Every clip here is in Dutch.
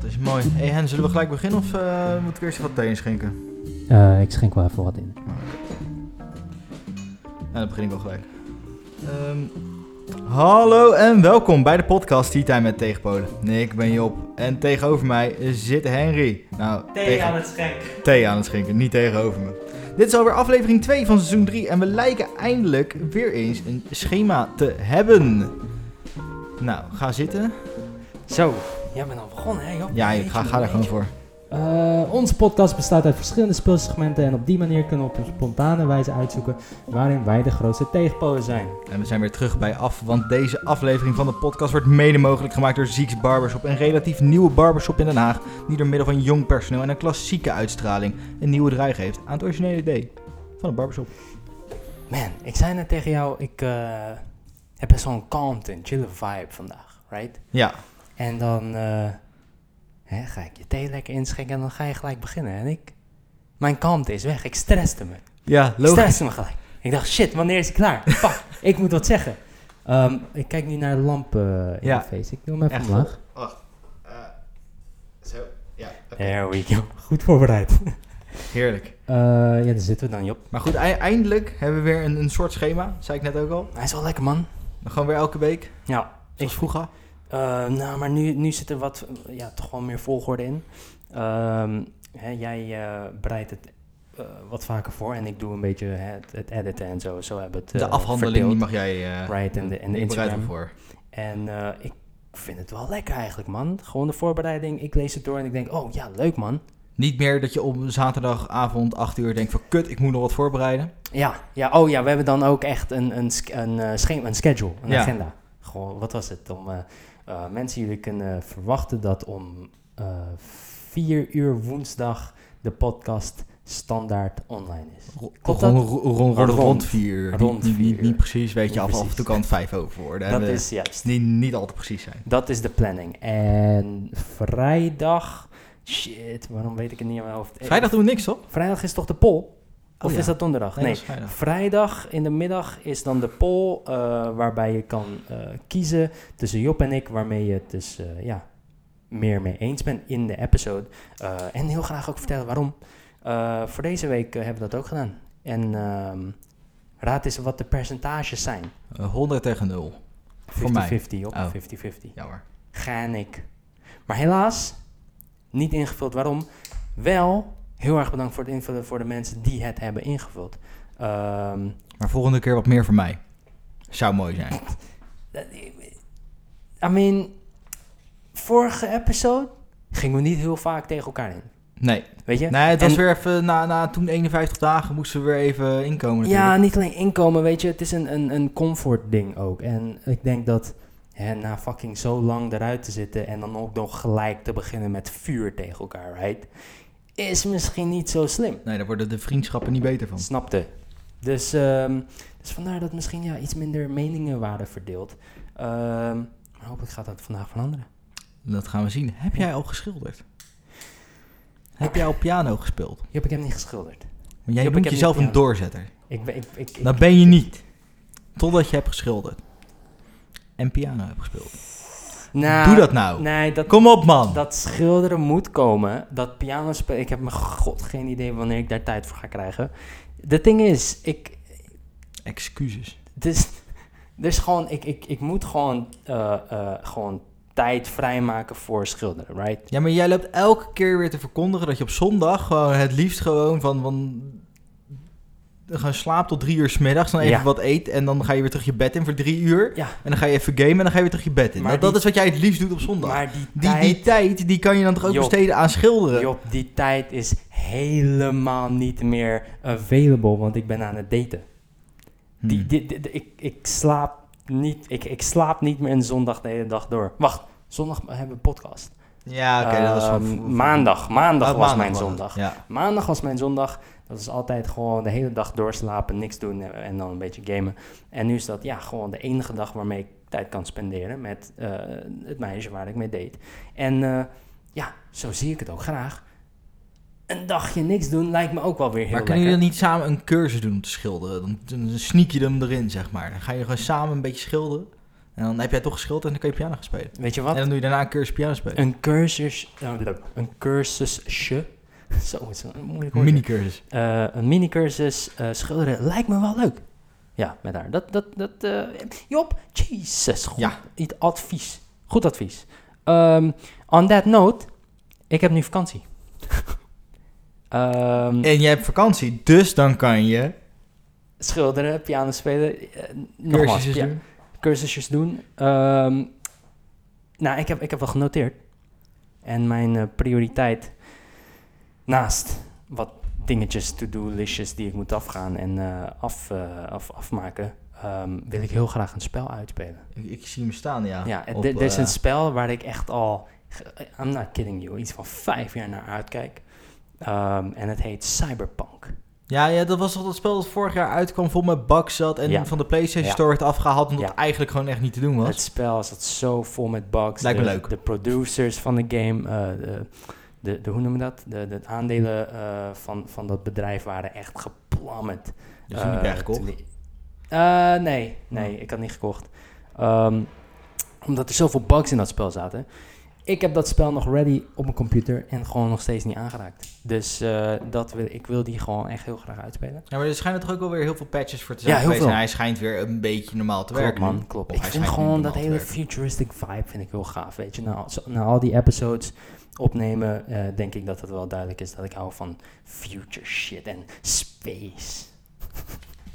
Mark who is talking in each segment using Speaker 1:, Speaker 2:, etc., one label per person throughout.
Speaker 1: Dat is mooi. Hey Hen, zullen we gelijk beginnen of uh, moet ik eerst wat thee inschenken?
Speaker 2: Uh, ik schenk wel even wat in.
Speaker 1: Oh, nou, dan begin ik wel gelijk. Um, hallo en welkom bij de podcast Tea Time met Tegenpolen. Ik ben Job en tegenover mij zit Henry.
Speaker 3: Nou, thee tegen... aan het schenken.
Speaker 1: Thee aan het schenken, niet tegenover me. Dit is alweer aflevering 2 van seizoen 3 en we lijken eindelijk weer eens een schema te hebben. Nou, ga zitten.
Speaker 3: Zo, jij bent al begonnen, hè?
Speaker 1: Ja, ik ga, ga er gewoon voor.
Speaker 2: Uh, onze podcast bestaat uit verschillende speelsegmenten en op die manier kunnen we op een spontane wijze uitzoeken waarin wij de grootste tegenpolen zijn.
Speaker 1: En we zijn weer terug bij af, want deze aflevering van de podcast wordt mede mogelijk gemaakt door Zieks Barbershop, een relatief nieuwe barbershop in Den Haag, die door middel van jong personeel en een klassieke uitstraling een nieuwe draai geeft aan het originele idee van de barbershop.
Speaker 3: Man, ik zei net tegen jou, ik uh, heb best wel een kalmte en chille vibe vandaag, right?
Speaker 1: Ja.
Speaker 3: En dan... Uh, Hè, ga ik je thee lekker inschenken en dan ga je gelijk beginnen. En ik, mijn kalmte is weg. Ik stresste me.
Speaker 1: Ja,
Speaker 3: logisch. Ik stresste me gelijk. Ik dacht, shit, wanneer is hij klaar? Fuck, ik moet wat zeggen. Um, ik kijk nu naar de lamp uh, in ja. face. Ik doe hem even omlaag. Wacht. Uh, zo, ja. Okay. There we go. Goed voorbereid.
Speaker 1: Heerlijk.
Speaker 3: Uh, ja, daar zitten we dan, Job.
Speaker 1: Maar goed, eindelijk hebben we weer een, een soort schema. Zei ik net ook al.
Speaker 3: Hij is wel lekker, man.
Speaker 1: Dan gewoon weer elke week.
Speaker 3: Ja.
Speaker 1: Zoals vroeger.
Speaker 3: Uh, nou, maar nu, nu zit er wat, ja, toch wel meer volgorde in. Um, hè, jij uh, bereidt het uh, wat vaker voor en ik doe een beetje het, het editen en zo. Zo hebben het
Speaker 1: De afhandeling die mag jij
Speaker 3: right, en de, en de Instagram.
Speaker 1: voor.
Speaker 3: En ik vind het wel lekker eigenlijk, man. Gewoon de voorbereiding. Ik lees het door en ik denk, oh ja, leuk man.
Speaker 1: Niet meer dat je op zaterdagavond 8 uur denkt van kut, ik moet nog wat voorbereiden.
Speaker 3: Ja, ja, oh ja, we hebben dan ook echt een, een, een, een, een schedule, een ja. agenda. Gewoon, wat was het? Om uh, mensen, jullie kunnen verwachten dat om uh, vier uur woensdag de podcast standaard online is.
Speaker 1: Klopt dat? Rond, rond, rond vier uur. Rond niet, niet, niet, precies, weet je, af, af en toe kan het vijf over worden.
Speaker 3: Dat is juist.
Speaker 1: Niet, niet altijd precies zijn.
Speaker 3: Dat is de planning. En vrijdag... Shit, waarom weet ik het niet aan mijn hoofd?
Speaker 1: Vrijdag doen we niks, toch?
Speaker 3: Vrijdag is toch de poll? Of oh is dat donderdag? Nee, vrijdag. in de middag is dan de poll uh, waarbij je kan uh, kiezen tussen Job en ik, waarmee je het dus uh, ja, meer mee eens bent in de episode. en heel graag ook vertellen waarom. voor deze week hebben we dat ook gedaan. En um, raad eens wat de percentages zijn.
Speaker 1: 100 tegen 0. 50-50
Speaker 3: op, 50-50.
Speaker 1: Jammer.
Speaker 3: Ga en ik. Maar helaas, niet ingevuld waarom. Wel heel erg bedankt voor het invullen voor de mensen die het hebben ingevuld. Um,
Speaker 1: maar volgende keer wat meer voor mij. Zou mooi zijn.
Speaker 3: I mean, vorige episode gingen we niet heel vaak tegen elkaar in.
Speaker 1: Nee.
Speaker 3: Weet je?
Speaker 1: Nee, het was weer even, na, na toen 51 dagen moesten we weer even inkomen.
Speaker 3: Natuurlijk. Ja, niet alleen inkomen, weet je. Het is een, een, een comfort ding ook. En ik denk dat hè, na fucking zo lang eruit te zitten en dan ook nog gelijk te beginnen met vuur tegen elkaar, right? Is misschien niet zo slim.
Speaker 1: Nee, daar worden de vriendschappen niet beter van.
Speaker 3: Snapte. Dus, um, dus vandaar dat misschien ja, iets minder meningen waren verdeeld. Um, maar hopelijk gaat dat vandaag veranderen.
Speaker 1: Dat gaan we zien. Heb jij al geschilderd? Heb jij al piano gespeeld?
Speaker 3: Jop, ik heb niet geschilderd.
Speaker 1: Maar jij Jop, noemt jezelf een doorzetter.
Speaker 3: Ik, ik, ik,
Speaker 1: dat ben je niet. Totdat je hebt geschilderd. En piano hebt gespeeld. Nou, Doe dat nou.
Speaker 3: Nee, dat,
Speaker 1: Kom op, man.
Speaker 3: Dat schilderen moet komen. Dat piano spelen. Ik heb me god geen idee wanneer ik daar tijd voor ga krijgen. De ding is, ik.
Speaker 1: Excuses.
Speaker 3: Dus, dus gewoon, ik, ik, ik moet gewoon, uh, uh, gewoon tijd vrijmaken voor schilderen, right?
Speaker 1: Ja, maar jij loopt elke keer weer te verkondigen dat je op zondag gewoon het liefst gewoon van, van gaan slapen tot drie uur s middags, dan even wat eet en dan ga je weer terug je bed in voor drie uur.
Speaker 3: Ja.
Speaker 1: En dan ga je even gamen en dan ga je weer terug je bed in. Maar dat is wat jij het liefst doet op zondag.
Speaker 3: Maar die,
Speaker 1: die, tijd, die, tijd, die kan je dan toch ook besteden aan schilderen?
Speaker 3: Job, die tijd is helemaal niet meer available, want ik ben aan het daten. Die, hmm. die, ik, ik, slaap niet, ik, ik slaap niet meer een zondag de hele dag door. Wacht, zondag hebben we een podcast.
Speaker 1: Ja, oké, dat was van,
Speaker 3: ehm, Maandag, maandag oh, was mijn zondag. Ja. Maandag was mijn zondag. Dat is altijd gewoon de hele dag doorslapen, niks doen en dan een beetje gamen. En nu is dat ja, gewoon de enige dag waarmee ik tijd kan spenderen met uh, het meisje waar ik mee date. En uh, ja, zo zie ik het ook graag. Een dagje niks doen lijkt me ook wel weer heel
Speaker 1: Maar
Speaker 3: kunnen
Speaker 1: jullie niet samen een cursus doen om te schilderen? Dan, dan sneak je hem erin, zeg maar. Dan ga je gewoon samen een beetje schilderen. En dan heb jij toch geschilderd en dan kan je piano gaan spelen.
Speaker 3: Weet je wat?
Speaker 1: En dan doe je daarna een cursus piano spelen.
Speaker 3: Een cursus... Uh, een cursusje... Zo, is een moeilijk
Speaker 1: Een mini-cursus.
Speaker 3: Uh, een mini-cursus uh, schilderen lijkt me wel leuk. Ja, met haar. Dat, dat, dat... Uh, Job, Jesus. Goed,
Speaker 1: ja.
Speaker 3: Iets advies. Goed advies. Um, on that note, ik heb nu vakantie.
Speaker 1: um, en je hebt vakantie, dus dan kan je...
Speaker 3: Schilderen, piano spelen.
Speaker 1: Cursusjes doen.
Speaker 3: Cursusjes doen. Um, nou, ik heb, ik heb wel genoteerd. En mijn prioriteit naast wat dingetjes, to-do-listjes die ik moet afgaan en uh, af, uh, af, afmaken, um, wil ik heel graag een spel uitspelen.
Speaker 1: Ik, ik zie hem staan, ja.
Speaker 3: Ja, dit is een spel waar ik echt al, I'm not kidding you, iets van vijf jaar naar uitkijk. Um, en het heet Cyberpunk.
Speaker 1: Ja, ja, dat was toch dat spel dat vorig jaar uitkwam, vol met bugs zat en ja. van de PlayStation ja. Store werd afgehaald omdat ja. het eigenlijk gewoon echt niet te doen was.
Speaker 3: Het spel zat zo vol met bugs.
Speaker 1: Lijkt me
Speaker 3: de,
Speaker 1: leuk.
Speaker 3: De producers van de game, uh, de, de, de, hoe noem je dat? De, de aandelen uh, van, van dat bedrijf waren echt geplammerd.
Speaker 1: Dus je niet gekocht?
Speaker 3: Uh, nee, nee, ik had niet gekocht. Um, omdat er zoveel bugs in dat spel zaten. Ik heb dat spel nog ready op mijn computer en gewoon nog steeds niet aangeraakt. Dus uh, dat wil, ik wil die gewoon echt heel graag uitspelen.
Speaker 1: Ja, maar er schijnen toch ook wel weer heel veel patches voor te zijn ja, geweest. En hij schijnt weer een beetje normaal te
Speaker 3: klopt,
Speaker 1: werken.
Speaker 3: man, klopt. Ik vind gewoon dat hele futuristic vibe vind ik heel gaaf. Weet je, na, na al die episodes opnemen, uh, denk ik dat het wel duidelijk is dat ik hou van future shit en space.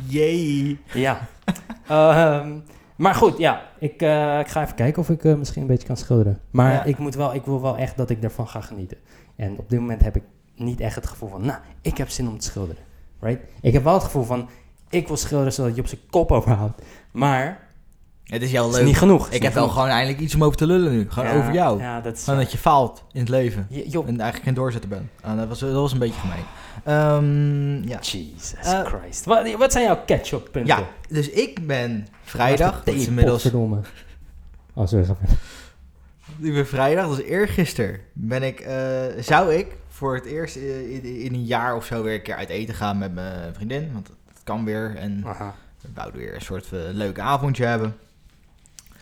Speaker 1: Yay!
Speaker 3: Ja. um, maar goed, ja, ik, uh, ik ga even kijken of ik uh, misschien een beetje kan schilderen. Maar ja. ik, moet wel, ik wil wel echt dat ik ervan ga genieten. En op dit moment heb ik niet echt het gevoel van, nou, ik heb zin om te schilderen. Right? Ik heb wel het gevoel van, ik wil schilderen zodat je op zijn kop overhoudt. Maar
Speaker 1: het is jou
Speaker 3: leuk. is niet genoeg.
Speaker 1: Ik heb wel gewoon eindelijk iets om over te lullen nu. Gewoon ja, over jou.
Speaker 3: Ja, dat is
Speaker 1: gewoon dat je faalt in het leven.
Speaker 3: Je,
Speaker 1: en eigenlijk geen doorzetter bent. Uh, dat, was, dat was een beetje gemeen. Um, ja.
Speaker 3: Jesus uh, Christ. Wat, wat zijn jouw catch-up punten?
Speaker 1: Ja, dus ik ben vrijdag. Dat is inmiddels...
Speaker 2: Verdomme. Oh, sorry.
Speaker 1: Ik ben vrijdag, dus eergisteren ben ik, uh, zou ik voor het eerst in, in, een jaar of zo weer een keer uit eten gaan met mijn vriendin. Want het kan weer. En
Speaker 3: Aha.
Speaker 1: we wouden weer een soort uh, leuk avondje hebben.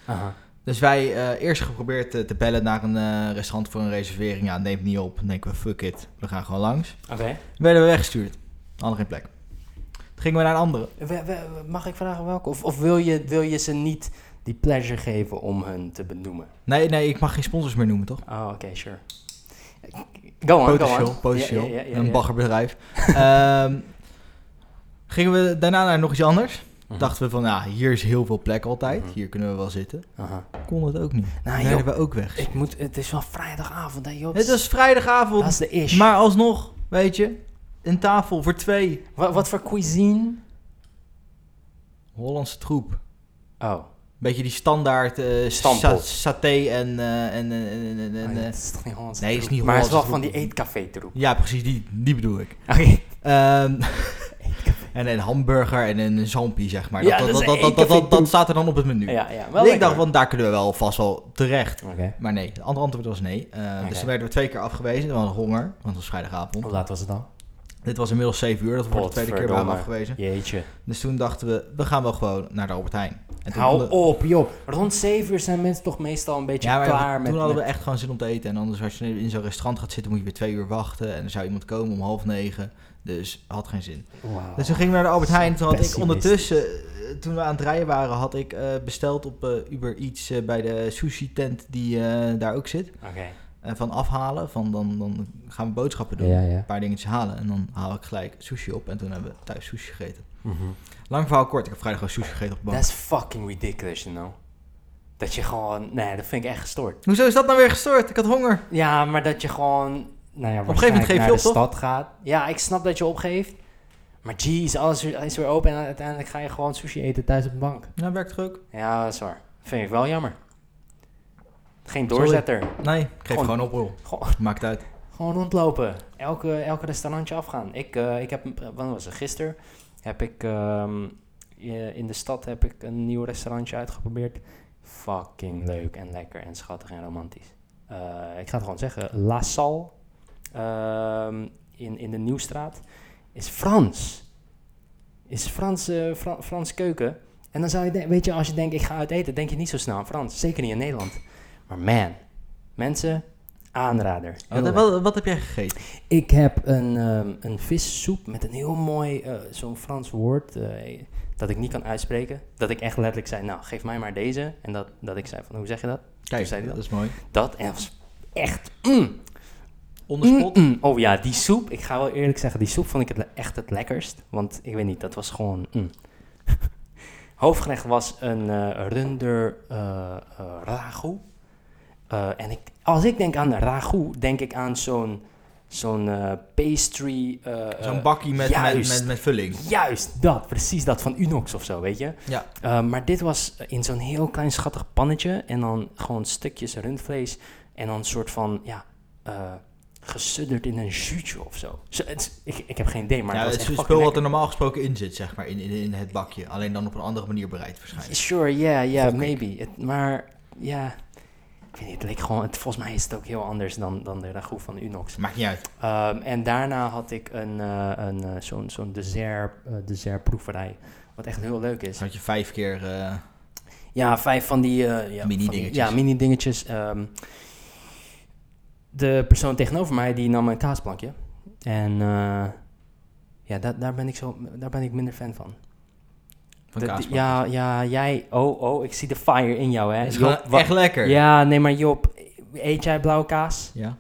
Speaker 3: Aha.
Speaker 1: Dus wij uh, eerst geprobeerd te, te, bellen naar een uh, restaurant voor een reservering. Ja, neemt niet op. Dan denken we, fuck it, we gaan gewoon langs.
Speaker 3: Oké. Okay.
Speaker 1: Werden we weggestuurd. Hadden geen plek. Toen gingen we naar een andere.
Speaker 3: We, we, mag ik vragen welke? Of, of wil, je, wil je ze niet die pleasure geven om hun te benoemen?
Speaker 1: Nee, nee, ik mag geen sponsors meer noemen, toch?
Speaker 3: Oh, oké, okay, sure. Go on,
Speaker 1: potentieel,
Speaker 3: go on.
Speaker 1: Potentieel, ja, ja, ja, een baggerbedrijf. um, gingen we daarna naar nog iets anders. Uh-huh. Dachten we van, ja, hier is heel veel plek altijd. Uh-huh. Hier kunnen we wel zitten. Kon het ook niet.
Speaker 3: Nou,
Speaker 1: Dan werden we ook weg.
Speaker 3: Ik moet, het is wel vrijdagavond, hè Job?
Speaker 1: Het is vrijdagavond.
Speaker 3: Dat is de ish.
Speaker 1: Maar alsnog, weet je, een tafel voor twee.
Speaker 3: Wat, wat voor cuisine?
Speaker 1: Hollandse troep.
Speaker 3: Oh.
Speaker 1: Beetje die standaard uh, sa saté en... Uh, en, en, en,
Speaker 3: oh, is toch niet Hollandse
Speaker 1: Nee, is niet
Speaker 3: Maar
Speaker 1: het is
Speaker 3: wel van die eetcafé troep.
Speaker 1: Ja, precies, die, die bedoel ik.
Speaker 3: Oké. Okay.
Speaker 1: Um, en een hamburger en een zampie, zeg maar.
Speaker 3: Ja,
Speaker 1: dat,
Speaker 3: dat,
Speaker 1: dat, dat, dat, staat er dan op het menu.
Speaker 3: Ja, ja, wel
Speaker 1: ik dacht, want daar kunnen we wel vast wel terecht.
Speaker 3: Okay.
Speaker 1: Maar nee, het andere antwoord was nee. Uh, okay. Dus toen werden we twee keer afgewezen. We hadden honger, want het was vrijdagavond.
Speaker 3: Hoe laat was het dan?
Speaker 1: Dit was inmiddels 7 uur, dat we voor de tweede keer waren afgewezen.
Speaker 3: Jeetje.
Speaker 1: Dus toen dachten we, we gaan wel gewoon naar de Albert Heijn.
Speaker 3: En toen Hou op, joh. Rond 7 uur zijn mensen toch meestal een beetje
Speaker 1: ja, maar
Speaker 3: klaar
Speaker 1: toen
Speaker 3: met...
Speaker 1: Toen hadden
Speaker 3: met...
Speaker 1: we echt gewoon zin om te eten. En anders als je in zo'n restaurant gaat zitten, moet je weer twee uur wachten. En er zou iemand komen om half negen. Dus had geen zin.
Speaker 3: Wow.
Speaker 1: Dus toen gingen we naar de Albert Heijn. Toen had ik ondertussen, toen we aan het rijden waren, had ik uh, besteld op uh, Uber uh, bij de sushi tent die daar ook zit.
Speaker 3: Oké. Okay.
Speaker 1: van afhalen, van dan, dan gaan we boodschappen doen,
Speaker 2: ja, ja.
Speaker 1: een paar dingetjes halen. En dan haal ik gelijk sushi op. En toen hebben we thuis sushi gegeten.
Speaker 3: Mm -hmm.
Speaker 1: Lang verhaal kort, ik heb vrijdag gewoon sushi gegeten op de bank.
Speaker 3: That's fucking ridiculous, you know. Dat je gewoon, nee, dat vind ik echt gestoord.
Speaker 1: Hoezo is dat nou weer gestoord? Ik had honger.
Speaker 3: Ja, maar dat je gewoon, nou ja,
Speaker 1: op een gegeven moment geef je op,
Speaker 3: de
Speaker 1: toch?
Speaker 3: stad gaat. Ja, ik snap dat je opgeeft. Maar jeez, alles is weer open en uiteindelijk ga je gewoon sushi eten thuis op de bank.
Speaker 1: Ja, werkt toch ook?
Speaker 3: Ja, dat is waar. Vind ik wel jammer. Geen doorzetter.
Speaker 1: Nee, ik geef gewoon, gewoon oprol.
Speaker 3: Gewoon,
Speaker 1: Maakt uit.
Speaker 3: Gewoon rondlopen. Elke, elke restaurantje afgaan. Ik, uh, ik heb, wat was het, gisteren heb ik um, in de stad heb ik een nieuw restaurantje uitgeprobeerd. Fucking leuk en lekker en schattig en romantisch. Uh, ik ga het gewoon zeggen. La Salle in, in de Nieuwstraat is Frans. Is Frans, Fra Frans keuken. En dan zou je, weet je, als je denkt, ik ga uit eten, denk je niet zo snel aan Frans. Zeker niet in Nederland. Maar man, mensen, aanrader.
Speaker 1: Wat, wat, wat, heb jij gegeten?
Speaker 3: Ik heb een, um, een vissoep met een heel mooi, uh, zo'n Frans woord, uh, dat ik niet kan uitspreken. Dat ik echt letterlijk zei, nou, geef mij maar deze. En dat, dat ik zei van, hoe zeg je dat?
Speaker 1: Kijk, zei dat? dat is mooi.
Speaker 3: Dat, en was echt, mm,
Speaker 1: Onderspot?
Speaker 3: Mm, mm. Oh ja, die soep. Ik ga wel eerlijk zeggen, die soep vond ik het echt het lekkerst. Want ik weet niet, dat was gewoon... Mm. Hoofdgerecht was een uh, runder uh, uh, ragu. en ik, als ik denk aan ragu, denk ik aan zo'n zo'n pastry...
Speaker 1: zo'n bakkie met, met, met, met, vulling.
Speaker 3: Juist, dat. Precies dat. Van Unox of zo, weet je.
Speaker 1: Ja.
Speaker 3: maar dit was in zo'n heel klein schattig pannetje. En dan gewoon stukjes rundvlees. En dan een soort van, ja gesudderd in een zuurtje of zo. zo het, ik, ik heb geen idee, maar
Speaker 1: ja, het is een spul wat er normaal gesproken in zit, zeg maar, in, in, in het bakje. Alleen dan op een andere manier bereid waarschijnlijk.
Speaker 3: Sure, yeah, yeah, maybe. Het, maar ja, ik weet niet, het leek gewoon, het, volgens mij is het ook heel anders dan, dan de ragout van Unox.
Speaker 1: Maakt niet uit.
Speaker 3: Um, en daarna had ik een, uh, een, uh, zo'n zo'n dessert, uh, dessertproeverij, wat echt heel leuk is.
Speaker 1: Had je vijf keer...
Speaker 3: ja, vijf van die... ja,
Speaker 1: mini-dingetjes.
Speaker 3: Ja, mini-dingetjes. Um, de persoon tegenover mij die nam een kaasplankje. En uh, ja, da daar, ben ik zo, daar ben ik minder fan van.
Speaker 1: van
Speaker 3: ja, ja, jij... Oh, oh, ik zie de fire in jou, hè.
Speaker 1: Is Job, echt lekker.
Speaker 3: Ja, nee, maar Job, eet jij blauwe kaas?
Speaker 1: Ja.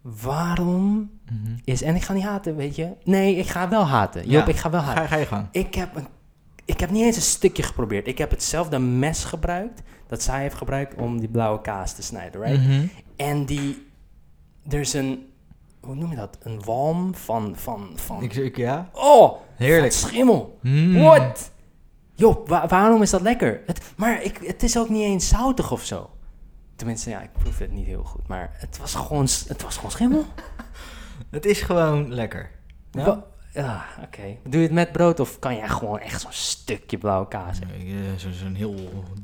Speaker 3: Waarom mm -hmm. is... En ik ga niet haten, weet je. Nee, ik ga wel haten. Job, ja. ik ga wel haten.
Speaker 1: Ga, ga je gang.
Speaker 3: Ik heb, een, ik heb niet eens een stukje geprobeerd. Ik heb hetzelfde mes gebruikt dat zij heeft gebruikt om die blauwe kaas te snijden, right?
Speaker 1: Mm -hmm.
Speaker 3: En die er is een, hoe noem je dat? Een walm van, van, van...
Speaker 1: Ik, ik ja.
Speaker 3: Oh,
Speaker 1: heerlijk.
Speaker 3: schimmel.
Speaker 1: Mm.
Speaker 3: What? Joh, wa waarom is dat lekker? Het, maar ik, het is ook niet eens zoutig of zo. Tenminste, ja, ik proef het niet heel goed. Maar het was gewoon, het was gewoon schimmel.
Speaker 1: het is gewoon lekker.
Speaker 3: Ja, ja oké. Okay. Doe je het met brood of kan jij gewoon echt zo'n stukje blauwe kaas hebben?
Speaker 1: Nee, Zo'n zo heel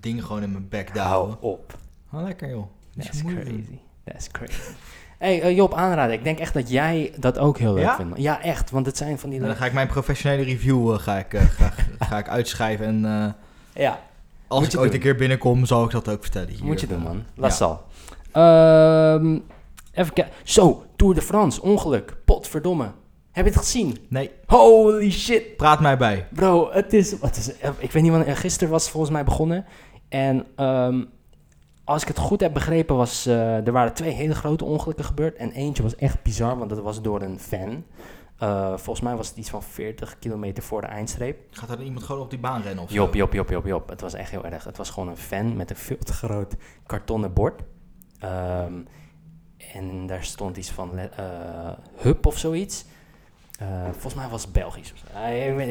Speaker 1: ding gewoon in mijn bek daar.
Speaker 3: Hou op.
Speaker 1: Oh, lekker joh.
Speaker 3: That's crazy. That's crazy. Hey, uh, Job, aanraden. Ik denk echt dat jij dat ook heel leuk
Speaker 1: ja?
Speaker 3: vindt. Ja, echt. Want het zijn van die...
Speaker 1: Nou, dan ga ik mijn professionele review uh, ga ik, uh, ga, ga, ik uitschrijven. En
Speaker 3: ja.
Speaker 1: als Moet ik ooit doen. een keer binnenkom, zal ik dat ook vertellen. Hier.
Speaker 3: Moet je doen, man. Laat ja. Um, even kijken. Zo, Tour de France. Ongeluk. Potverdomme. Heb je het gezien?
Speaker 1: Nee.
Speaker 3: Holy shit.
Speaker 1: Praat mij bij.
Speaker 3: Bro, het is... Wat is ik weet niet wanneer... Gisteren was het volgens mij begonnen. En... Um, als ik het goed heb begrepen, was, uh, er waren twee hele grote ongelukken gebeurd. En eentje was echt bizar, want dat was door een fan. Uh, volgens mij was het iets van 40 kilometer voor de eindstreep.
Speaker 1: Gaat er iemand gewoon op die baan rennen of
Speaker 3: Jop, jop, jop, jop, jop. Het was echt heel erg. Het was gewoon een fan met een veel te groot kartonnen bord. Um, en daar stond iets van uh, Hub of zoiets. Uh, volgens mij was het Belgisch.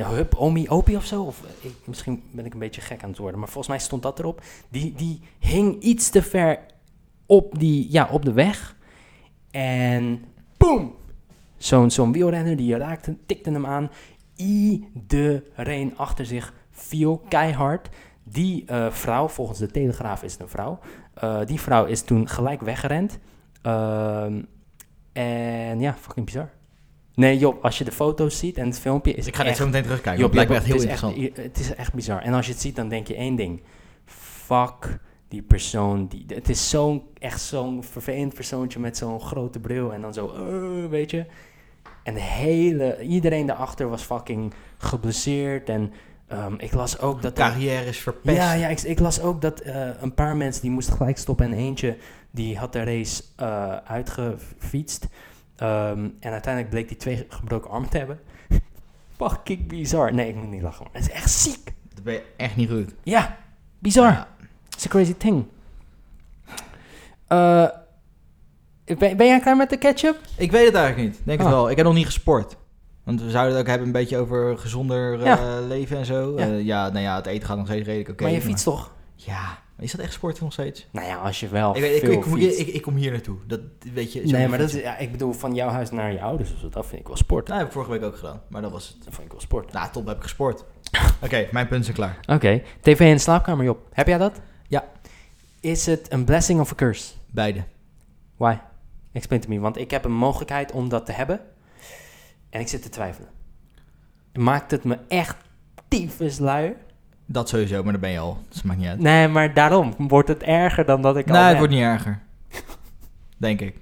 Speaker 3: Hub, Omi, Opie of zo. Of, ik, misschien ben ik een beetje gek aan het worden. Maar volgens mij stond dat erop. Die, die hing iets te ver op, die, ja, op de weg. En boom! Zo'n zo'n wielrenner die raakte, tikte hem aan. Iedereen achter zich viel keihard. Die uh, vrouw, volgens de Telegraaf is het een vrouw. die vrouw is toen gelijk weggerend. Ehm, en ja, fucking bizar. Nee, Job, als je de foto's ziet en het filmpje is
Speaker 1: Ik ga
Speaker 3: echt,
Speaker 1: dit zo meteen terugkijken. Job, lijkt me echt heel
Speaker 3: het
Speaker 1: interessant.
Speaker 3: Echt, het is echt bizar. En als je het ziet, dan denk je één ding. Fuck die persoon. Die, het is zo'n, echt zo'n vervelend persoontje met zo'n grote bril. En dan zo, uh, weet je. En de hele, iedereen daarachter was fucking geblesseerd. En um, ik las ook dat...
Speaker 1: Carrière is verpest.
Speaker 3: Ja, ja ik, ik las ook dat uh, een paar mensen, die moesten gelijk stoppen. En eentje, die had de race uh, uitgefietst. Um, en uiteindelijk bleek hij twee gebroken armen te hebben. Fucking bizar. Nee, ik moet niet lachen. Het is echt ziek.
Speaker 1: Dat ben je echt niet goed.
Speaker 3: Ja, bizar. Ja. It's a crazy thing. Uh, ben, ben jij klaar met de ketchup?
Speaker 1: Ik weet het eigenlijk niet. Denk oh. het wel. Ik heb nog niet gesport. Want we zouden het ook hebben een beetje over gezonder
Speaker 3: ja.
Speaker 1: uh, leven en zo. Ja. Uh, ja, nou ja, het eten gaat nog steeds redelijk oké.
Speaker 3: Okay, maar je fietst toch?
Speaker 1: Ja, is dat echt sport nog steeds?
Speaker 3: Nou ja, als je wel
Speaker 1: ik, ik, ik, kom hier, ik, ik, kom hier naartoe. Dat weet je.
Speaker 3: Nee, maar dat is, ja, ik bedoel van jouw huis naar je ouders. Dus dat vind ik wel sport.
Speaker 1: Nou, heb ik vorige week ook gedaan. Maar dat was het.
Speaker 3: Dat vond ik wel sport.
Speaker 1: Nou, top heb ik gesport. Oké, okay, mijn punten zijn klaar.
Speaker 3: Oké, okay. tv in de slaapkamer, Job. Heb jij dat?
Speaker 1: Ja.
Speaker 3: Is het een blessing of a curse?
Speaker 1: Beide.
Speaker 3: Why? Explain to me. Want ik heb een mogelijkheid om dat te hebben. En ik zit te twijfelen. Maakt het me echt tyfus lui?
Speaker 1: Dat sowieso, maar dan ben je al. Dus dat maakt niet uit.
Speaker 3: Nee, maar daarom wordt het erger dan dat ik
Speaker 1: al
Speaker 3: Nee,
Speaker 1: het wordt niet erger. Denk ik.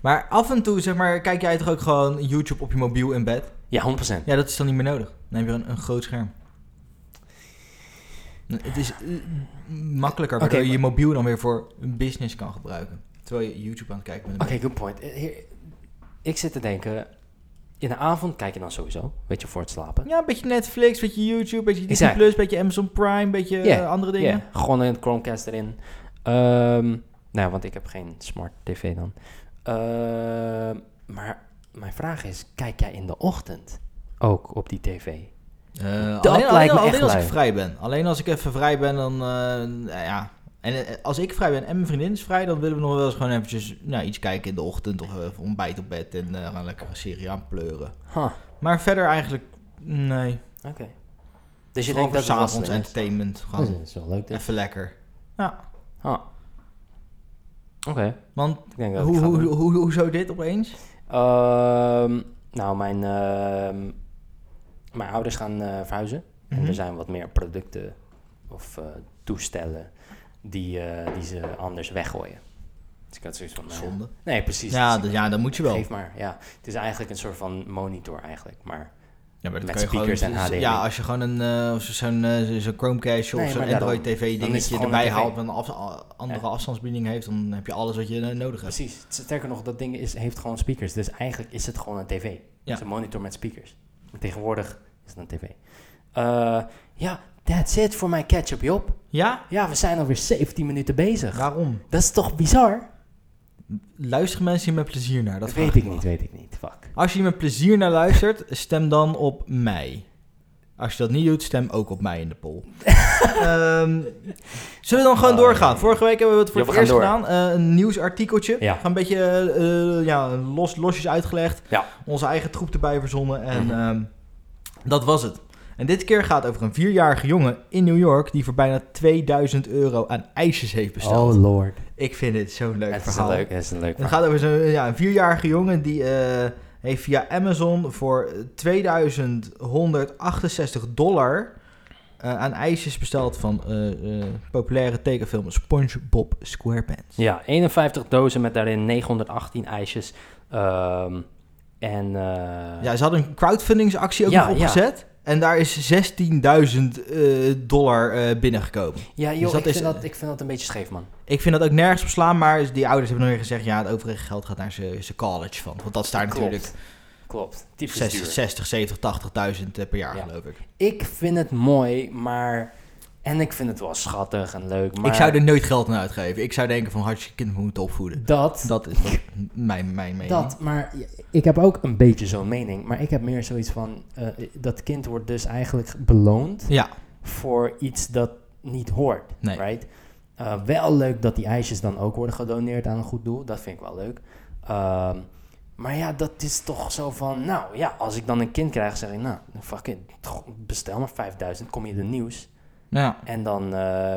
Speaker 1: Maar af en toe, zeg maar, kijk jij toch ook gewoon YouTube op je mobiel in bed?
Speaker 3: Ja, 100%.
Speaker 1: Ja, dat is dan niet meer nodig. Dan heb je een, een groot scherm. Het is uh, makkelijker, waardoor je je mobiel dan weer voor een business kan gebruiken. Terwijl je YouTube aan het kijken bent.
Speaker 3: Oké, okay, good point. Eh, ik zit te denken, in de avond kijk je dan sowieso, weet je, voor het slapen.
Speaker 1: Ja, een beetje Netflix, een beetje YouTube, een beetje Disney+, Plus, een beetje Amazon Prime, een beetje yeah, andere dingen. Yeah.
Speaker 3: Gewoon een Chromecast erin. Um, nou, want ik heb geen smart tv dan. Uh, maar mijn vraag is, kijk jij in de ochtend ook op die tv?
Speaker 1: Uh, dat alleen, lijkt alleen, me alleen als ik vrij ben. Alleen als ik even vrij ben, dan uh, ja. En eh, als ik vrij ben en mijn vriendin is vrij, dan willen we nog wel eens gewoon eventjes nou, iets kijken in de ochtend of even ontbijt op bed en uh, gaan lekker een serie aanpleuren. Huh. Maar verder eigenlijk, nee.
Speaker 3: Oké. Okay. Dus je denkt dat
Speaker 1: avonds entertainment, gewoon
Speaker 3: dat is wel leuk.
Speaker 1: Even lekker. Ja.
Speaker 3: Huh. Oké.
Speaker 1: Want hoe, hoe, hoe, hoe, hoezo dit opeens?
Speaker 3: Uh, nou, mijn, uh, mijn ouders gaan uh, verhuizen. Mm -hmm. En mhm. er zijn wat meer producten of uh, toestellen die, uh, die ze anders weggooien. Dus ik had zoiets van...
Speaker 1: Zonde.
Speaker 3: Nee, precies.
Speaker 1: Ja, dus, ja, dan moet je wel.
Speaker 3: Geef maar, ja. Het is eigenlijk een soort van monitor eigenlijk, maar...
Speaker 1: Ja, maar met speakers en HDMI. Ja, als je gewoon een uh, zo'n uh, zo Chromecast of zo'n Android TV dingetje erbij haalt met een af, andere ja. afstandsbediening heeft, dan heb je alles wat je uh, nodig hebt.
Speaker 3: Precies. Sterker nog, dat ding is, heeft gewoon speakers. Dus eigenlijk is het gewoon een tv. Ja. Het is een monitor met speakers. Maar tegenwoordig is het een tv. ja, that's it voor mijn catch-up, Job.
Speaker 1: Ja?
Speaker 3: Ja, we zijn alweer 17 minuten bezig.
Speaker 1: Waarom?
Speaker 3: Dat is toch bizar?
Speaker 1: Luisteren mensen hier met plezier naar? Dat
Speaker 3: weet ik niet, weet ik niet. Fuck.
Speaker 1: Als je hier met plezier naar luistert, stem dan op mij. Als je dat niet doet, stem ook op mij in de poll. um, zullen we dan gewoon oh, doorgaan? Vorige week hebben we het voor ja, het eerst gedaan. Uh, een nieuwsartikeltje. Ja. Een beetje uh, ja, los, losjes uitgelegd.
Speaker 3: Ja.
Speaker 1: Onze eigen troep erbij verzonnen. En mm -hmm. um, dat was het. En dit keer gaat over een vierjarige jongen in New York... die voor bijna 2000 euro aan ijsjes heeft besteld.
Speaker 3: Oh lord.
Speaker 1: Ik vind het zo'n leuk
Speaker 3: het
Speaker 1: verhaal.
Speaker 3: Is leuk, het is een leuk
Speaker 1: Het gaat over zo'n ja, een vierjarige jongen... die uh, heeft via Amazon voor 2168 dollar... Uh, aan ijsjes besteld van uh, uh, populaire tekenfilm SpongeBob SquarePants.
Speaker 3: Ja, 51 dozen met daarin 918 ijsjes. Um, en,
Speaker 1: ja, ze hadden een crowdfundingsactie ook ja, nog opgezet. Ja. En daar is 16.000 uh, dollar uh, binnengekomen.
Speaker 3: Ja, joh, dus dat ik, is, vind dat, ik vind dat een beetje scheef, man.
Speaker 1: Ik vind dat ook nergens op slaan, maar die ouders hebben nog weer gezegd... ja, het overige geld gaat naar zijn college van. Want dat is daar natuurlijk...
Speaker 3: Klopt,
Speaker 1: 60, 60, 70, 80.000 per jaar, ja. geloof ik.
Speaker 3: Ik vind het mooi, maar en ik vind het wel schattig en leuk. Maar...
Speaker 1: Ik zou er nooit geld aan uitgeven. Ik zou denken van je kind moeten opvoeden.
Speaker 3: Dat.
Speaker 1: Dat is mijn, mijn mening.
Speaker 3: Dat, maar ik heb ook een beetje zo'n mening. Maar ik heb meer zoiets van, uh, dat kind wordt dus eigenlijk beloond
Speaker 1: ja.
Speaker 3: voor iets dat niet hoort. Nee. Right? Uh, wel leuk dat die ijsjes dan ook worden gedoneerd aan een goed doel. Dat vind ik wel leuk. Uh, maar ja, dat is toch zo van, nou ja, als ik dan een kind krijg, zeg ik, nou, fuck it, bestel maar 5000, kom je de nieuws.
Speaker 1: Ja.
Speaker 3: En dan uh,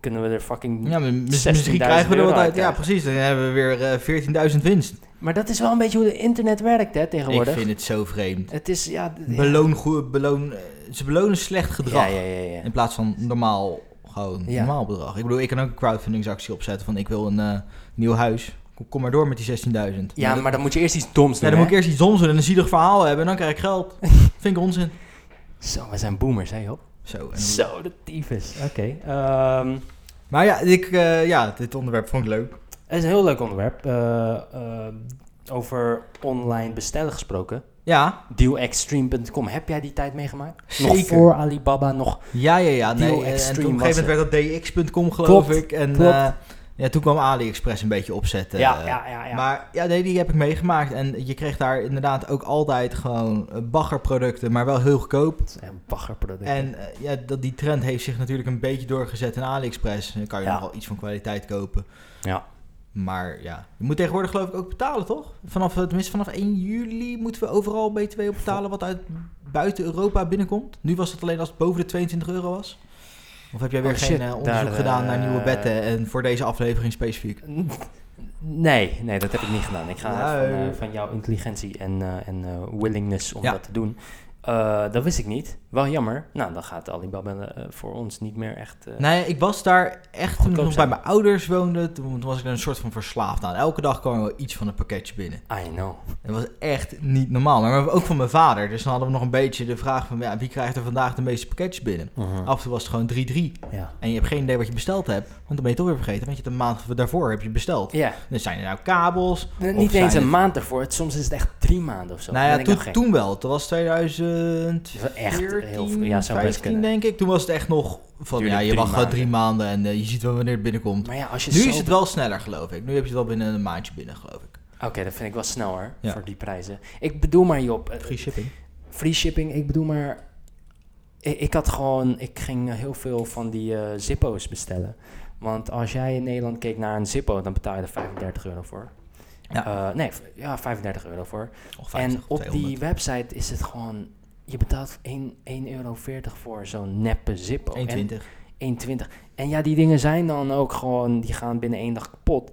Speaker 3: kunnen we er fucking.
Speaker 1: Ja, misschien krijgen we er wat uit. Ja, precies. Dan hebben we weer uh, eh, 14.000 winst.
Speaker 3: Maar dat is wel een beetje hoe het internet werkt, hè, tegenwoordig.
Speaker 1: Ik vind het zo vreemd.
Speaker 3: Het is, ja...
Speaker 1: Beloon, goed, beloon, ze belonen slecht gedrag.
Speaker 3: Ja, ja, ja,
Speaker 1: in plaats van normaal, gewoon normaal bedrag. Ik bedoel, ik kan ook een crowdfundingsactie opzetten van ik wil een uh, nieuw huis. Kom maar door met die 16.000.
Speaker 3: Ja, maar, dan moet je eerst iets doms doen,
Speaker 1: Ja, dan moet ik eerst iets doms doen en een zielig verhaal hebben en dan krijg ik geld. vind ik onzin.
Speaker 3: Zo, we zijn boomers, hè, Job?
Speaker 1: Zo,
Speaker 3: en Zo de tyfus. Oké. Okay, um,
Speaker 1: maar ja, ik, uh, ja, dit onderwerp vond ik leuk.
Speaker 3: Het is een heel leuk onderwerp. Uh, uh, over online bestellen gesproken.
Speaker 1: Ja.
Speaker 3: Dealextreme.com. Heb jij die tijd meegemaakt?
Speaker 1: Zeker.
Speaker 3: Nog voor Alibaba, nog
Speaker 1: Ja, ja, ja. Nee, en op een gegeven moment werd dat dx.com geloof
Speaker 3: klopt,
Speaker 1: ik. En
Speaker 3: klopt.
Speaker 1: Ja, toen kwam AliExpress een beetje opzetten.
Speaker 3: Ja, ja, ja, ja.
Speaker 1: Maar ja, nee, die heb ik meegemaakt. En je kreeg daar inderdaad ook altijd gewoon eh, baggerproducten, maar wel heel goedkoop.
Speaker 3: En baggerproducten.
Speaker 1: En uh, ja, dat, die trend heeft zich natuurlijk een beetje doorgezet in AliExpress. Dan kan je nogal iets van kwaliteit kopen.
Speaker 3: Ja.
Speaker 1: Maar ja, je moet tegenwoordig geloof ik ook betalen, toch? Vanaf, tenminste vanaf 1 juli moeten we overal BTW op betalen wat uit buiten Europa binnenkomt. Nu was het alleen als het boven de 22 euro was. Of heb jij weer oh, geen uh, onderzoek gedaan naar nieuwe wetten en voor deze aflevering specifiek?
Speaker 3: Nee, nee, dat heb ik niet gedaan. Ik ga van, uh, van, jouw intelligentie en, en willingness om ja. dat te doen. Uh, dat wist ik niet. Wel jammer. Nou, dan gaat Alibaba uh, voor ons niet meer echt... Uh,
Speaker 1: nee, ik was daar echt toen ik nog bij mijn ouders woonde. Toen was ik een soort van verslaafd aan. Elke dag kwam er wel iets van een pakketje binnen.
Speaker 3: I know.
Speaker 1: Het was echt niet normaal. Maar ook van mijn vader. Dus dan hadden we nog een beetje de vraag van... Ja, wie krijgt er vandaag de meeste pakketjes binnen? -huh. Af en toe was het gewoon 3-3. Ja. En je hebt geen idee wat je besteld hebt. Want dan ben je toch weer vergeten. Want je een maand daarvoor heb je besteld.
Speaker 3: Ja.
Speaker 1: Dan zijn er nou kabels.
Speaker 3: niet eens een maand ervoor. Soms is het echt drie maanden of zo.
Speaker 1: Nou ja, toen, toen wel. Toen was 2000 echt heel veel. Ja, 15 denk ik. Toen was het echt nog van ja, je wacht drie maanden en uh, je ziet wel wanneer het binnenkomt.
Speaker 3: Maar ja, als je
Speaker 1: nu is het wel sneller, geloof ik. Nu heb je het wel binnen een maandje binnen, geloof ik.
Speaker 3: Oké, okay, dat vind ik wel sneller ja. voor die prijzen. Ik bedoel maar, Job.
Speaker 1: Uh, free shipping.
Speaker 3: Free shipping, ik bedoel maar. Ik, ik had gewoon, ik ging heel veel van die uh, Zippo's bestellen. Want als jij in Nederland keek naar een Zippo, dan betaal je er 35 euro voor. Ja. nee, ja, 35 euro voor. 50, en op 200. die website is het gewoon je betaalt 1,40 euro voor zo'n neppe Zippo.
Speaker 1: 1,20.
Speaker 3: 1,20. En ja, die dingen zijn dan ook gewoon, die gaan binnen één dag kapot.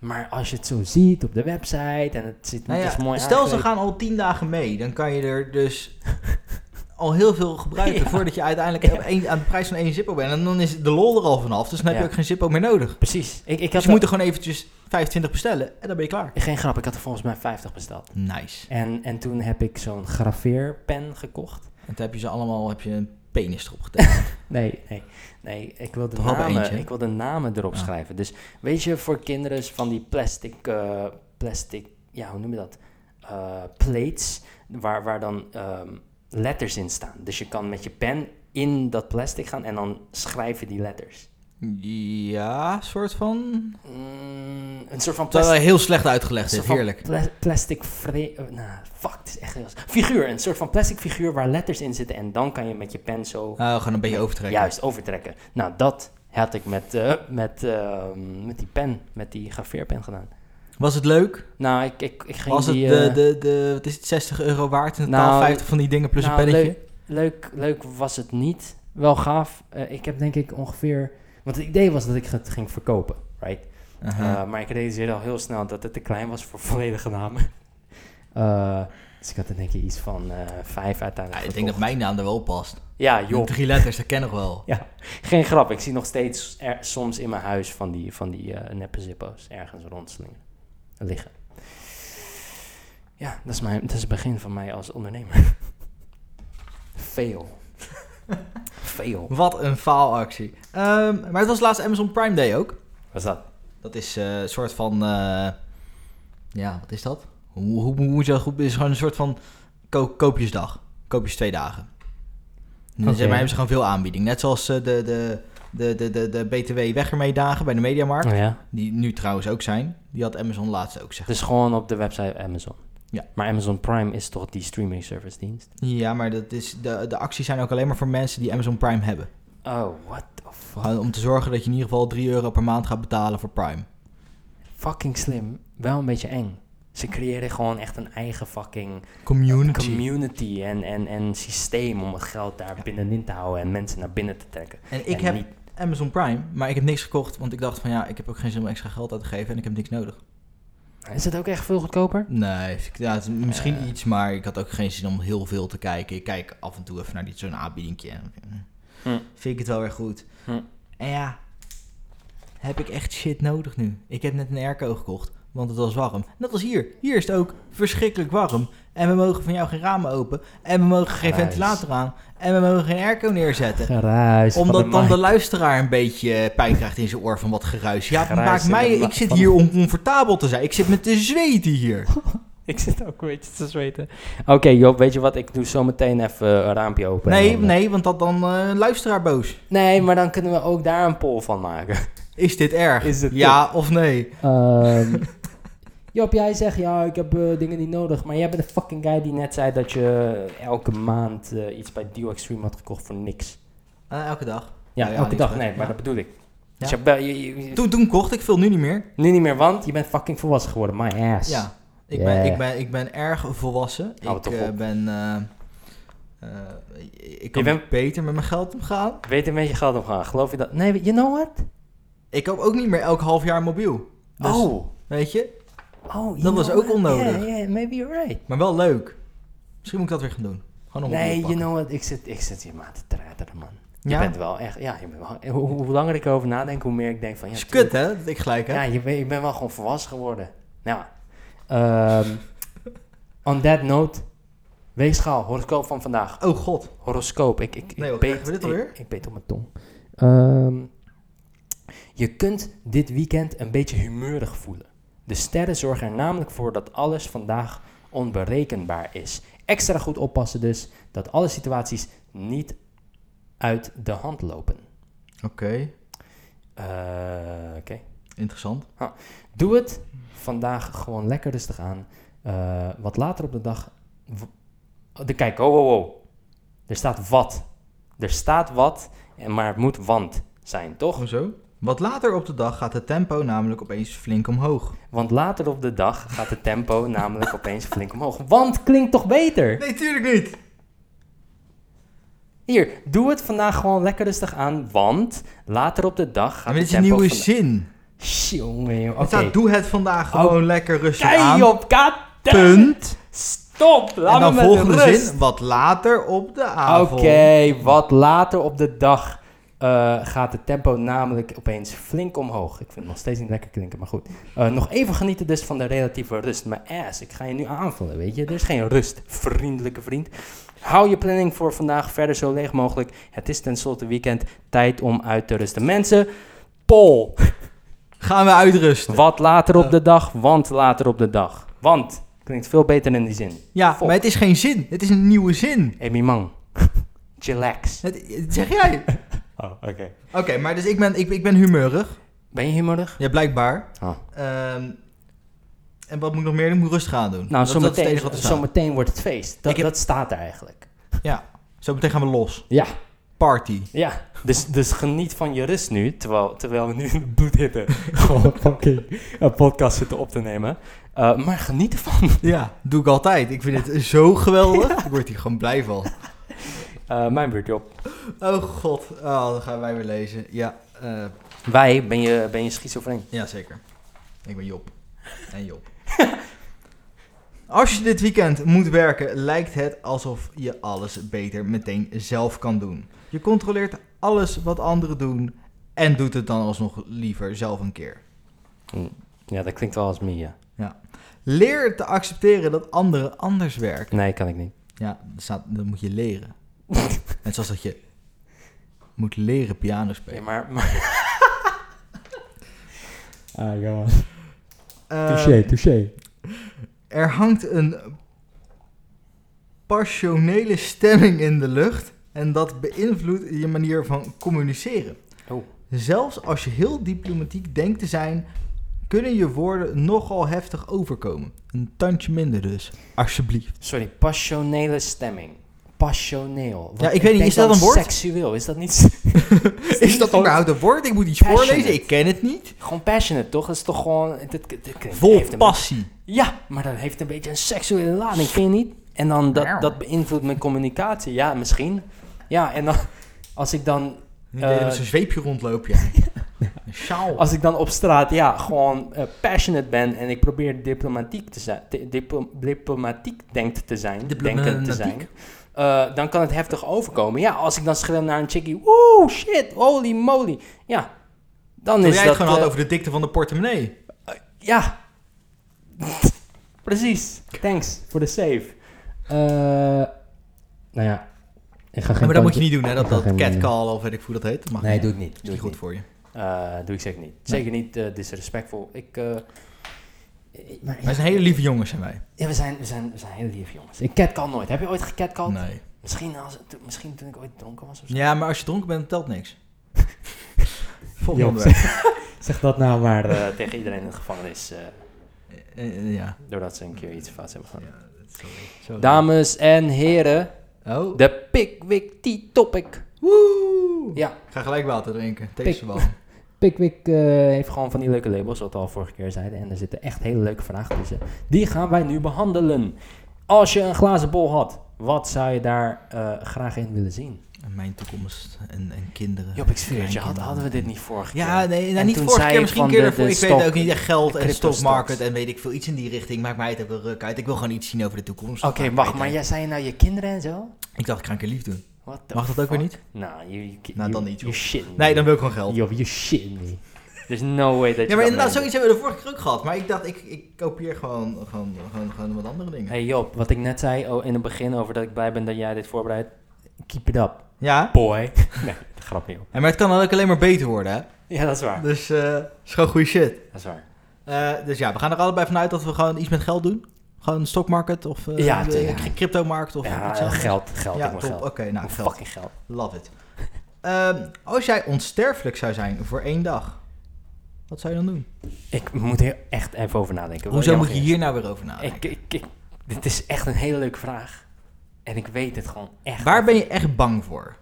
Speaker 3: Maar als je het zo ziet op de website en het zit nou ja, mooi
Speaker 1: Stel ze gaan al 10 dagen mee, dan kan je er dus al heel veel gebruiken voordat je uiteindelijk ja. aan de prijs van één Zippo bent. En dan is de lol er al vanaf, dus dan heb je ook geen Zippo meer nodig.
Speaker 3: Precies. Ik, ik
Speaker 1: dus je moet er gewoon eventjes 25 bestellen en dan ben je klaar.
Speaker 3: Geen grap, ik had er volgens mij 50 besteld.
Speaker 1: Nice.
Speaker 3: En, en toen heb ik zo'n graveerpen gekocht.
Speaker 1: En toen heb je ze allemaal, heb je een penis erop getekend.
Speaker 3: nee, nee, nee. Ik wil de, namen, ik wil de namen erop schrijven. Dus weet je, voor kinderen van die plastic, uh, plastic, ja, hoe noem je dat? Uh, plates, waar, waar dan um, letters in staan. Dus je kan met je pen in dat plastic gaan en dan schrijven die letters.
Speaker 1: Ja, soort van.
Speaker 3: Mm, een soort van
Speaker 1: plastic. Heel slecht uitgelegd is, heerlijk.
Speaker 3: Pla plastic. Uh, nou, fuck, het is echt heel. Figuur, een soort van plastic figuur waar letters in zitten. En dan kan je met je pen zo.
Speaker 1: Oh, gewoon een beetje overtrekken.
Speaker 3: Juist, overtrekken. Nou, dat had ik met, uh, met, uh, met die pen, met die graveerpen gedaan.
Speaker 1: Was het leuk?
Speaker 3: Nou, ik, ik, ik ging
Speaker 1: Was
Speaker 3: die,
Speaker 1: het de, de, de, wat is het, 60 euro waard? In totaal nou, 50 van die dingen plus nou, een pennetje?
Speaker 3: Leuk, leuk, leuk was het niet. Wel gaaf. ik heb denk ik ongeveer want het idee was dat ik het ging verkopen, right? Uh, maar ik realiseerde al heel snel dat het te klein was voor volledige namen. Uh, dus ik had er denk ik iets van uh, vijf uiteindelijk
Speaker 1: ja, Ik denk dat mijn naam er wel past.
Speaker 3: Ja, joh.
Speaker 1: drie letters, dat ken ik wel.
Speaker 3: ja, geen grap. Ik zie nog steeds er, soms in mijn huis van die, van die neppe zippo's ergens rondslingen liggen. Ja, dat is, mijn, dat is het begin van mij als ondernemer. Veel. Veel.
Speaker 1: Wat een faalactie. Um, maar het was laatst Amazon Prime Day ook.
Speaker 3: Wat is dat?
Speaker 1: Dat is uh, een soort van... Uh, ja, wat is dat? Hoe, hoe, hoe moet je dat goed... Het is gewoon een soort van ko koopjesdag. Koopjes twee dagen. Dus okay. hebben ze gewoon veel aanbieding. Net zoals uh, de, de, de, de, de, de BTW weg ermee dagen bij de Mediamarkt.
Speaker 3: Oh, ja.
Speaker 1: Die nu trouwens ook zijn. Die had Amazon laatst ook, zeg
Speaker 3: Dus gewoon op de website Amazon? Ja. Maar Amazon Prime is toch die streaming service dienst?
Speaker 1: Ja, maar dat is, de, de acties zijn ook alleen maar voor mensen die Amazon Prime hebben.
Speaker 3: Oh, what the fuck?
Speaker 1: Om te zorgen dat je in ieder geval 3 euro per maand gaat betalen voor Prime.
Speaker 3: Fucking slim. Wel een beetje eng. Ze creëren gewoon echt een eigen fucking
Speaker 1: community,
Speaker 3: community en, en, en systeem om het geld daar binnenin te houden en mensen naar binnen te trekken.
Speaker 1: En ik heb Amazon Prime, maar ik heb niks gekocht, want ik dacht van ja, ik heb ook geen zin om extra geld uit te geven en ik heb niks nodig.
Speaker 3: Is het ook echt veel goedkoper?
Speaker 1: Nee, ja, het misschien uh. iets, maar ik had ook geen zin om heel veel te kijken. Ik kijk af en toe even naar zo'n aanbiedingje. Hm. Vind ik het wel weer goed. Hm. En ja, heb ik echt shit nodig nu? Ik heb net een airco gekocht, want het was warm. Net als hier. Hier is het ook verschrikkelijk warm. En we mogen van jou geen ramen open. En we mogen geen ventilator aan. En we mogen geen airco neerzetten.
Speaker 3: Geruis.
Speaker 1: Omdat dan de luisteraar een beetje pijn krijgt in zijn oor van wat geruis. Ja, maakt mij... Ik zit hier om comfortabel te zijn. Ik zit met te zweten hier.
Speaker 3: ik zit ook een beetje te zweten. Oké, okay, Job, weet je wat? Ik doe zo meteen even een raampje open.
Speaker 1: Nee, dan, nee, want dat dan uh, luisteraar boos.
Speaker 3: Nee, maar dan kunnen we ook daar een poll van maken.
Speaker 1: Is dit erg? Is het ja of nee?
Speaker 3: Um, Job, jij zegt ja, ik heb uh, dingen niet nodig. Maar jij bent de fucking guy die net zei dat je elke maand uh, iets bij Dio Extreme had gekocht voor niks.
Speaker 1: Uh, elke dag.
Speaker 3: Ja, ja elke dag. Nee, maar dat bedoel ik.
Speaker 1: Ja. Dus je, je, toen, toen kocht ik veel, nu niet meer.
Speaker 3: Nu niet meer, want je bent fucking volwassen geworden. My ass.
Speaker 1: Ja, ik, yeah. ben, ik, ben, ik ben erg volwassen. Oh, ik ben... ik kan bent... beter met mijn geld omgaan.
Speaker 3: Beter met je geld omgaan, geloof je dat? Nee, you know what?
Speaker 1: Ik koop ook niet meer elk half jaar mobiel. Dus,
Speaker 3: oh.
Speaker 1: Weet je,
Speaker 3: Oh,
Speaker 1: dat was ook onnodig.
Speaker 3: Yeah, yeah, maybe you're right.
Speaker 1: Maar wel leuk. Misschien moet ik dat weer gaan doen. Gewoon
Speaker 3: nee, you know what, ik zit, ik zit hier maar te treiteren, man. Je bent wel echt, ja, je bent wel, hoe, hoe, langer ik erover nadenk, hoe meer ik denk van... Ja,
Speaker 1: is kut, hè? Dat ik gelijk heb.
Speaker 3: Ja, je, ben, je bent wel gewoon volwassen geworden. Nou, um, on that note, weegschaal, horoscoop van vandaag.
Speaker 1: Oh god.
Speaker 3: Horoscoop, ik, ik,
Speaker 1: nee,
Speaker 3: ik,
Speaker 1: beet, dit alweer?
Speaker 3: Ik, ik beet op mijn tong. Um, je kunt dit weekend een beetje humeurig voelen. De sterren zorgen er namelijk voor dat alles vandaag onberekenbaar is. Extra goed oppassen dus dat alle situaties niet uit de hand lopen.
Speaker 1: Oké.
Speaker 3: Eh, oké.
Speaker 1: Interessant.
Speaker 3: Doe het vandaag gewoon lekker rustig aan. Uh, wat later op de dag. De, kijk, oh, oh, oh. Er staat wat. Er staat wat, maar het moet want zijn, toch?
Speaker 1: Hoezo? Wat later op de dag gaat het tempo namelijk opeens flink omhoog.
Speaker 3: Want later op de dag gaat het tempo namelijk opeens flink omhoog. Want klinkt toch beter?
Speaker 1: Nee, tuurlijk niet.
Speaker 3: Hier, doe het vandaag gewoon lekker rustig aan, want later op de dag gaat
Speaker 1: maar dit is een nieuwe zin.
Speaker 3: Jongen, joh. Okay.
Speaker 1: doe het vandaag gewoon oh, lekker rustig Kei aan.
Speaker 3: op katten.
Speaker 1: Punt.
Speaker 3: Stop, laat
Speaker 1: en dan
Speaker 3: me
Speaker 1: volgende
Speaker 3: rust.
Speaker 1: zin, wat later op de avond.
Speaker 3: Oké, wat later op de dag uh, gaat het tempo namelijk opeens flink omhoog. Ik vind het nog steeds niet lekker klinken, maar goed. Uh, nog even genieten dus van de relatieve rust. Maar ass, ik ga je nu aanvullen, weet je. Er is geen rust, vriendelijke vriend. Hou je planning voor vandaag verder zo leeg mogelijk. Het is tenslotte weekend, tijd om uit te rusten. Mensen, Pol.
Speaker 1: Gaan we uitrusten.
Speaker 3: Wat later op de dag, want later op de dag. Want, klinkt veel beter in die zin.
Speaker 1: Ja, maar het is geen zin. Het is een nieuwe zin.
Speaker 3: Amy Mang. Chillax.
Speaker 1: zeg jij?
Speaker 3: Oh, oké.
Speaker 1: Oké, maar dus ik ben, ik, ik ben humeurig.
Speaker 3: Ben je humeurig?
Speaker 1: Ja, blijkbaar.
Speaker 3: Oh.
Speaker 1: Um, en wat moet ik nog meer doen? Ik moet rustig gaan doen.
Speaker 3: Nou, zometeen zo meteen wordt het feest. Dat, dat staat er eigenlijk.
Speaker 1: Ja, zo meteen gaan we los.
Speaker 3: Ja.
Speaker 1: Party.
Speaker 3: Ja, dus, dus geniet van je rust nu, terwijl, terwijl we nu in de bloedhitte gewoon fucking een podcast zitten op te nemen. Uh, maar geniet ervan.
Speaker 1: Ja, doe ik altijd. Ik vind het zo geweldig. Ik word hier gewoon blij van.
Speaker 3: Uh, mijn beurt, Job.
Speaker 1: Oh god, oh, dan gaan wij weer lezen. Ja. Uh...
Speaker 3: Wij, ben je, ben je schizofreen?
Speaker 1: Ja, zeker. Ik ben Job. En Job. Als je dit weekend moet werken, lijkt het alsof je alles beter meteen zelf kan doen. Je controleert alles wat anderen doen en doet het dan alsnog liever zelf een keer.
Speaker 3: Hm. Ja, dat klinkt wel als Mia.
Speaker 1: Ja. Leer te accepteren dat anderen anders werken.
Speaker 3: Nee, kan ik niet.
Speaker 1: Ja, dat, staat, dat moet je leren. Net zoals dat je moet leren piano spelen.
Speaker 3: Ja, maar... maar...
Speaker 2: ah, ja. touché, ehm, touché.
Speaker 1: Er hangt een passionele stemming in de lucht en dat beïnvloedt je manier van communiceren.
Speaker 3: Oh.
Speaker 1: Zelfs als je heel diplomatiek denkt te zijn, kunnen je woorden nogal heftig overkomen. Een tandje minder dus, alsjeblieft.
Speaker 3: Sorry, passionele stemming passioneel.
Speaker 1: ja, ik weet niet, is dat een woord?
Speaker 3: Seksueel, is dat niet...
Speaker 1: is dat überhaupt een woord? Ik moet iets voorlezen, ik ken het niet.
Speaker 3: Gewoon passionate, toch? Dat is toch gewoon... Het,
Speaker 1: Vol passie.
Speaker 3: ja, maar dat heeft een beetje een seksuele lading, vind je niet? En dan dat, dat beïnvloedt mijn communicatie. Ja, misschien. Ja, en dan als ik dan...
Speaker 1: Niet uh, met zo'n zweepje rondloop, ja.
Speaker 3: Sjaal. Als ik dan op straat, ja, gewoon uh, passionate ben en ik probeer diplomatiek te zijn, diplomatiek denkt te zijn, denken te zijn, uh, dan kan het heftig overkomen. Ja, als ik dan schreeuw naar een chickie, woe, shit, holy moly. Ja, dan is
Speaker 1: jij
Speaker 3: dat...
Speaker 1: het gewoon uh, had over de dikte van de portemonnee.
Speaker 3: Uh, ja. Precies. Thanks voor de save. nou ja, ik ga geen...
Speaker 1: maar dat moet je niet doen, hè? Dat, dat catcall of weet ik hoe dat heet. Dat
Speaker 3: mag nee, niet. doe ik niet. Dat
Speaker 1: is niet goed voor je.
Speaker 3: doe ik zeker niet. Zeker niet disrespectful. Ik
Speaker 1: maar, wij zijn hele lieve jongens, zijn wij.
Speaker 3: Ja, we zijn, we zijn, we zijn hele lieve jongens. Ik catcall nooit. Heb je ooit gecatcalled?
Speaker 1: Nee.
Speaker 3: Misschien, als, misschien toen ik ooit dronken was of zo.
Speaker 1: Ja, maar als je dronken bent, telt niks.
Speaker 2: Volgende zeg, zeg dat nou maar.
Speaker 3: Uh, tegen iedereen in de gevangenis.
Speaker 1: Uh, ja.
Speaker 3: Doordat ze een keer iets fout hebben gedaan. Ja, Dames en heren.
Speaker 1: Oh.
Speaker 3: De Pickwick Tea Topic.
Speaker 1: Woe!
Speaker 3: Ja.
Speaker 1: Ik ga gelijk water drinken. Deze wel.
Speaker 3: Pickwick uh, heeft gewoon van die leuke labels, wat we al vorige keer zeiden. En er zitten echt hele leuke vragen tussen. Die gaan wij nu behandelen. Als je een glazen bol had, wat zou je daar uh, graag in willen zien?
Speaker 1: En mijn toekomst en, en kinderen.
Speaker 3: Job, ik zweer je, had, hadden we dit niet vorige keer?
Speaker 1: Ja, nee, nou, niet vorige keer, misschien een keer ervoor. Ik weet ook niet echt geld en stockmarket en weet ik veel, iets in die richting. Maakt mij het even ruk uit. Ik wil gewoon iets zien over de toekomst.
Speaker 3: Oké, wacht, maar jij zei nou je kinderen en zo?
Speaker 1: Ik dacht, ik ga een keer lief doen. Mag dat ook weer niet?
Speaker 3: Nou, you,
Speaker 1: nou dan niet,
Speaker 3: joh. shit.
Speaker 1: Nee, dan wil ik gewoon geld.
Speaker 3: Job, you shit me. There's no way that
Speaker 1: Ja, maar inderdaad, zoiets hebben we de vorige keer ook gehad. Maar ik dacht, ik, ik kopieer gewoon, gewoon, gewoon, gewoon wat andere dingen.
Speaker 3: Hey Job, wat ik net zei oh, in het begin over dat ik blij ben dat jij dit voorbereidt. Keep it up.
Speaker 1: Ja?
Speaker 3: Boy. nee, grapje joh.
Speaker 1: Ja, maar het kan dan ook alleen maar beter worden, hè?
Speaker 3: Ja, dat is waar.
Speaker 1: Dus uh, is gewoon goede shit.
Speaker 3: Dat is waar.
Speaker 1: Uh, dus ja, we gaan er allebei vanuit dat we gewoon iets met geld doen. Gewoon een stockmarket of uh,
Speaker 3: ja,
Speaker 1: de, ja. cryptomarkt of
Speaker 3: ja, iets geld, geld,
Speaker 1: ja,
Speaker 3: top.
Speaker 1: Oké, okay, nou, geld.
Speaker 3: Fucking geld.
Speaker 1: Love it. uh, als jij onsterfelijk zou zijn voor één dag, wat zou je dan doen?
Speaker 3: Ik moet hier echt even over nadenken.
Speaker 1: Hoezo moet je hier nou weer over nadenken?
Speaker 3: Ik, ik, ik, dit is echt een hele leuke vraag. En ik weet het gewoon echt.
Speaker 1: Waar ben je echt bang voor?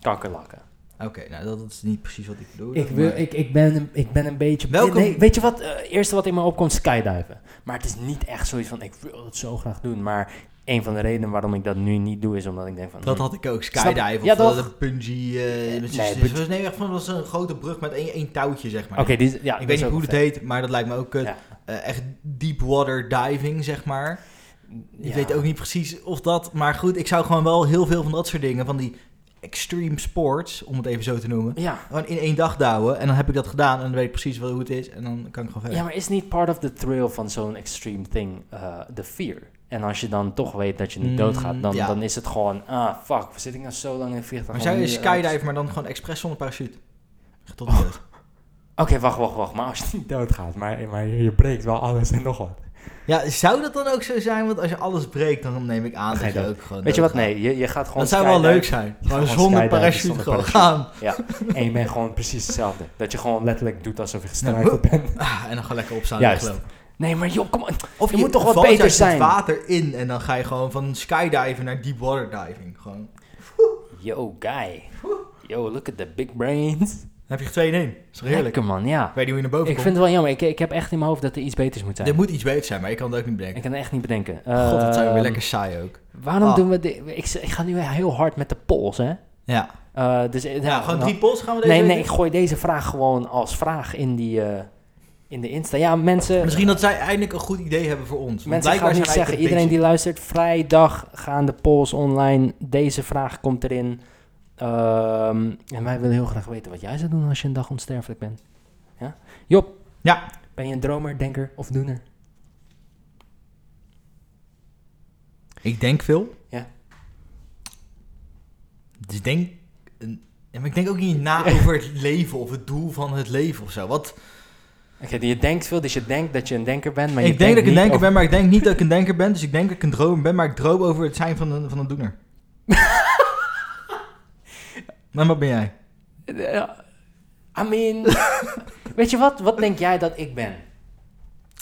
Speaker 3: Kakkerlakken.
Speaker 1: Oké, nou dat is niet precies wat ik bedoel.
Speaker 3: Ik, wil, ik, ik, ben, ik ben een beetje... Welke... Nee, weet je wat? Het uh, eerste wat in me opkomt, skydiven. Maar het is niet echt zoiets van, ik wil het zo graag doen. Maar een van de redenen waarom ik dat nu niet doe, is omdat ik denk van...
Speaker 1: Dat had ik ook, skydive
Speaker 3: ja,
Speaker 1: of de bungee... Uh, nee, nee, was, nee, echt van, was een grote brug met één, één touwtje, zeg maar.
Speaker 3: Oké, okay, ja,
Speaker 1: Ik weet niet hoe het heet, maar dat lijkt me ook ja. uh, echt deep water diving, zeg maar. Ik ja. weet ook niet precies of dat... Maar goed, ik zou gewoon wel heel veel van dat soort dingen, van die extreme sports, om het even zo te noemen.
Speaker 3: Ja.
Speaker 1: Gewoon in één dag douwen. En dan heb ik dat gedaan en dan weet ik precies wel hoe het is. En dan kan ik gewoon verder.
Speaker 3: Ja, maar is niet part of the thrill van zo'n extreme thing de uh, fear? En als je dan toch weet dat je niet doodgaat, dan,
Speaker 1: ja.
Speaker 3: dan is het gewoon... Ah, fuck, we zitten nou zo lang in vliegtuig.
Speaker 1: Maar zou je skydive, maar dan gewoon expres zonder parachute? Tot oh.
Speaker 3: Oké, okay, wacht, wacht, wacht. Maar als je niet doodgaat, maar, maar je breekt wel alles en nog wat.
Speaker 1: Ja, zou dat dan ook zo zijn? Want als je alles breekt, dan neem ik aan dat je ook gewoon.
Speaker 3: Weet je wat? Nee, je, je gaat gewoon.
Speaker 1: Dat zou wel leuk zijn. Gewoon zonder parachute gewoon gaan.
Speaker 3: Ja, en je bent gewoon precies hetzelfde. Dat je gewoon letterlijk doet alsof je gestruikeld bent.
Speaker 1: Ah, en dan gewoon lekker opstaan
Speaker 3: en weglopen. Nee, maar joh, kom Of je, je moet toch wat beter zijn.
Speaker 1: het water in en dan ga je gewoon van skydiven naar deep water diving. Gewoon.
Speaker 3: Yo, guy. Yo, look at the big brains.
Speaker 1: Dan heb je twee in één. is toch heerlijk?
Speaker 3: Lekker man, ja.
Speaker 1: Weet je hoe je naar boven
Speaker 3: ik
Speaker 1: komt?
Speaker 3: vind het wel jammer. Ik, ik heb echt in mijn hoofd dat er iets beters moet zijn.
Speaker 1: Er moet iets beters zijn, maar ik kan het ook niet bedenken.
Speaker 3: Ik kan het echt niet bedenken.
Speaker 1: God, dat zijn we weer
Speaker 3: Ehm,
Speaker 1: lekker saai ook.
Speaker 3: Waarom
Speaker 1: Ah.
Speaker 3: doen we dit? Ik, ik ga nu heel hard met de pols, hè?
Speaker 1: Ja.
Speaker 3: Uh, dus, ja,
Speaker 1: Ja, gewoon
Speaker 3: nou-
Speaker 1: drie pols gaan we deze
Speaker 3: Nee,
Speaker 1: week
Speaker 3: nee, ik
Speaker 1: doen?
Speaker 3: gooi deze vraag gewoon als vraag in, die, eh, in de Insta. Ja, mensen...
Speaker 1: Misschien dat zij eindelijk een goed idee hebben voor ons. Want
Speaker 3: Mensen gaan
Speaker 1: blijkbaar
Speaker 3: nu
Speaker 1: zijn wij
Speaker 3: zeggen, iedereen die luistert, vrijdag gaan de polls online. Deze vraag komt erin. Ehm, en wij willen heel graag weten wat jij zou doen als je een dag onsterfelijk bent. Ja? Job,
Speaker 1: Ja.
Speaker 3: ben je een dromer, denker of doener?
Speaker 1: Ik denk veel.
Speaker 3: Ja.
Speaker 1: Dus denk... maar ik denk ook niet na over het leven of het doel van het leven of zo. Wat,
Speaker 3: Oké, je denkt veel, dus je denkt dat je een denker bent, maar je
Speaker 1: ik denk dat ik een denker
Speaker 3: over-
Speaker 1: ben, maar ik denk niet dat ik een denker ben. Dus ik denk dat ik een dromer ben, maar ik droom over het zijn van een, van een doener. maar wat ben jij?
Speaker 3: I mean, weet je wat? Wat denk jij dat ik ben?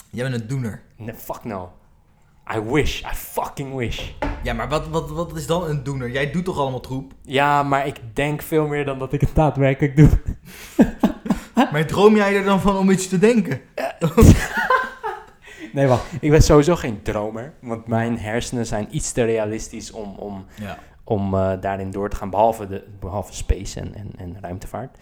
Speaker 1: Jij bent een doener.
Speaker 3: Nee, fuck no. I wish, I fucking wish.
Speaker 1: Ja, maar wat, wat, wat is dan een doener? Jij doet toch allemaal troep?
Speaker 3: Ja, maar ik denk veel meer dan dat ik het daadwerkelijk doe.
Speaker 1: Maar droom jij er dan van om iets te denken?
Speaker 3: Nee, wacht. Ik ben sowieso geen dromer. Want mijn hersenen zijn iets te realistisch om, om,
Speaker 1: Ja.
Speaker 3: Om eh, daarin door te gaan. Behalve, de, behalve space en, en, en ruimtevaart.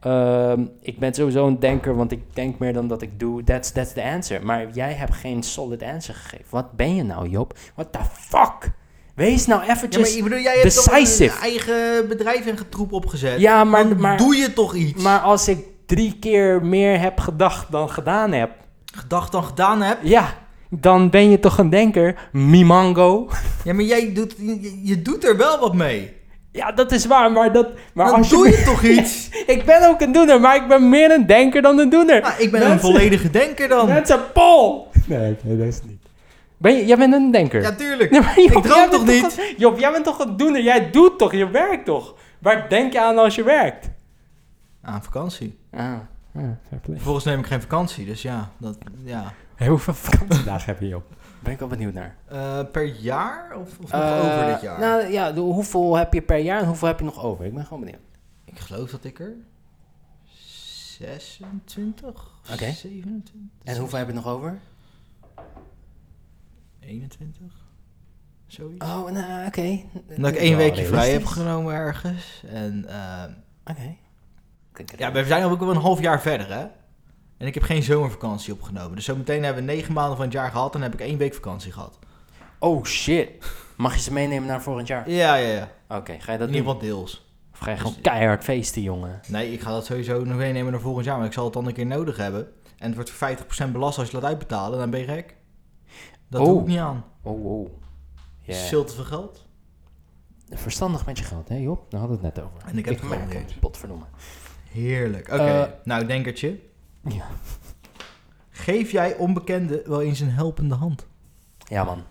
Speaker 3: Ehm, ik ben sowieso een denker, want ik denk meer dan dat ik doe. That's, that's the answer. Maar jij hebt geen solid answer gegeven. Wat ben je nou, Job? What the fuck? Wees nou
Speaker 1: Ja, maar
Speaker 3: eventjes...
Speaker 1: ik bedoel, jij hebt toch
Speaker 3: decisive.
Speaker 1: een eigen bedrijf en getroep opgezet.
Speaker 3: Ja, maar- maar-
Speaker 1: doe je toch iets.
Speaker 3: Maar als ik drie keer meer heb gedacht dan gedaan heb...
Speaker 1: Gedacht dan gedaan hebt.
Speaker 3: Ja, dan ben je toch een denker. Mimango.
Speaker 1: Ja, maar jij doet, je, je doet er wel wat mee.
Speaker 3: Ja, dat is waar, maar dat... Maar
Speaker 1: Dan
Speaker 3: als
Speaker 1: doe
Speaker 3: je,
Speaker 1: je toch iets.
Speaker 3: Ik ben ook een doener, maar ik ben meer een denker dan een doener.
Speaker 1: Nou, ik ben een volledige denker dan.
Speaker 3: Mensen, Paul! Nee, nee, dat is niet. Ben je, jij bent een denker.
Speaker 1: Ja, tuurlijk.
Speaker 3: Nee, maar Job,
Speaker 1: ik droom toch niet?
Speaker 3: een- Job, jij bent toch een doener? Jij doet toch? Je werkt toch? Waar denk je aan als je werkt?
Speaker 1: Aan vakantie.
Speaker 3: Ah, ah fair play.
Speaker 1: Vervolgens neem ik geen vakantie, dus ja. Dat, ja.
Speaker 3: Hey, hoeveel vakantiedagen heb je, Job? Ben ik wel benieuwd naar.
Speaker 1: Eh, per jaar of, of nog
Speaker 3: Eh,
Speaker 1: over dit jaar?
Speaker 3: Nou ja, de- hoeveel heb je per jaar en hoeveel heb je nog over? Ik ben gewoon benieuwd.
Speaker 1: Ik geloof dat ik er 26,
Speaker 3: Oké.
Speaker 1: 27,
Speaker 3: En hoeveel heb je nog over?
Speaker 1: 21, Zoiets.
Speaker 3: Oh, nou, oké.
Speaker 1: Dat ik één weekje vrij heb genomen ergens. En, uh,
Speaker 3: oké.
Speaker 1: Ja, we zijn ook wel een half jaar verder, hè? En ik heb geen zomervakantie opgenomen. Dus zometeen hebben we negen maanden van het jaar gehad en heb ik één week vakantie gehad.
Speaker 3: Oh shit. Mag je ze meenemen naar volgend jaar?
Speaker 1: Ja, ja, ja.
Speaker 3: Oké, ga je dat
Speaker 1: In ieder geval deels.
Speaker 3: Of ga je gewoon dus- keihard feesten, jongen?
Speaker 1: Nee, ik ga dat sowieso nog meenemen naar volgend jaar. Maar ik zal het dan een keer nodig hebben. En het wordt voor 50% belast als je laat uitbetalen. Dan ben je gek. Dat oh. doe ik niet aan.
Speaker 3: Oh, oh.
Speaker 1: Yeah. Te veel geld.
Speaker 3: Verstandig met je geld, hè Job? Daar hadden we het net over.
Speaker 1: En ik heb ik het gewoon niet
Speaker 3: Potverdomme.
Speaker 1: Heerlijk. Oké, okay. uh, nou denkertje.
Speaker 3: Ja.
Speaker 1: Geef jij onbekenden wel eens een helpende hand?
Speaker 3: Ja, man.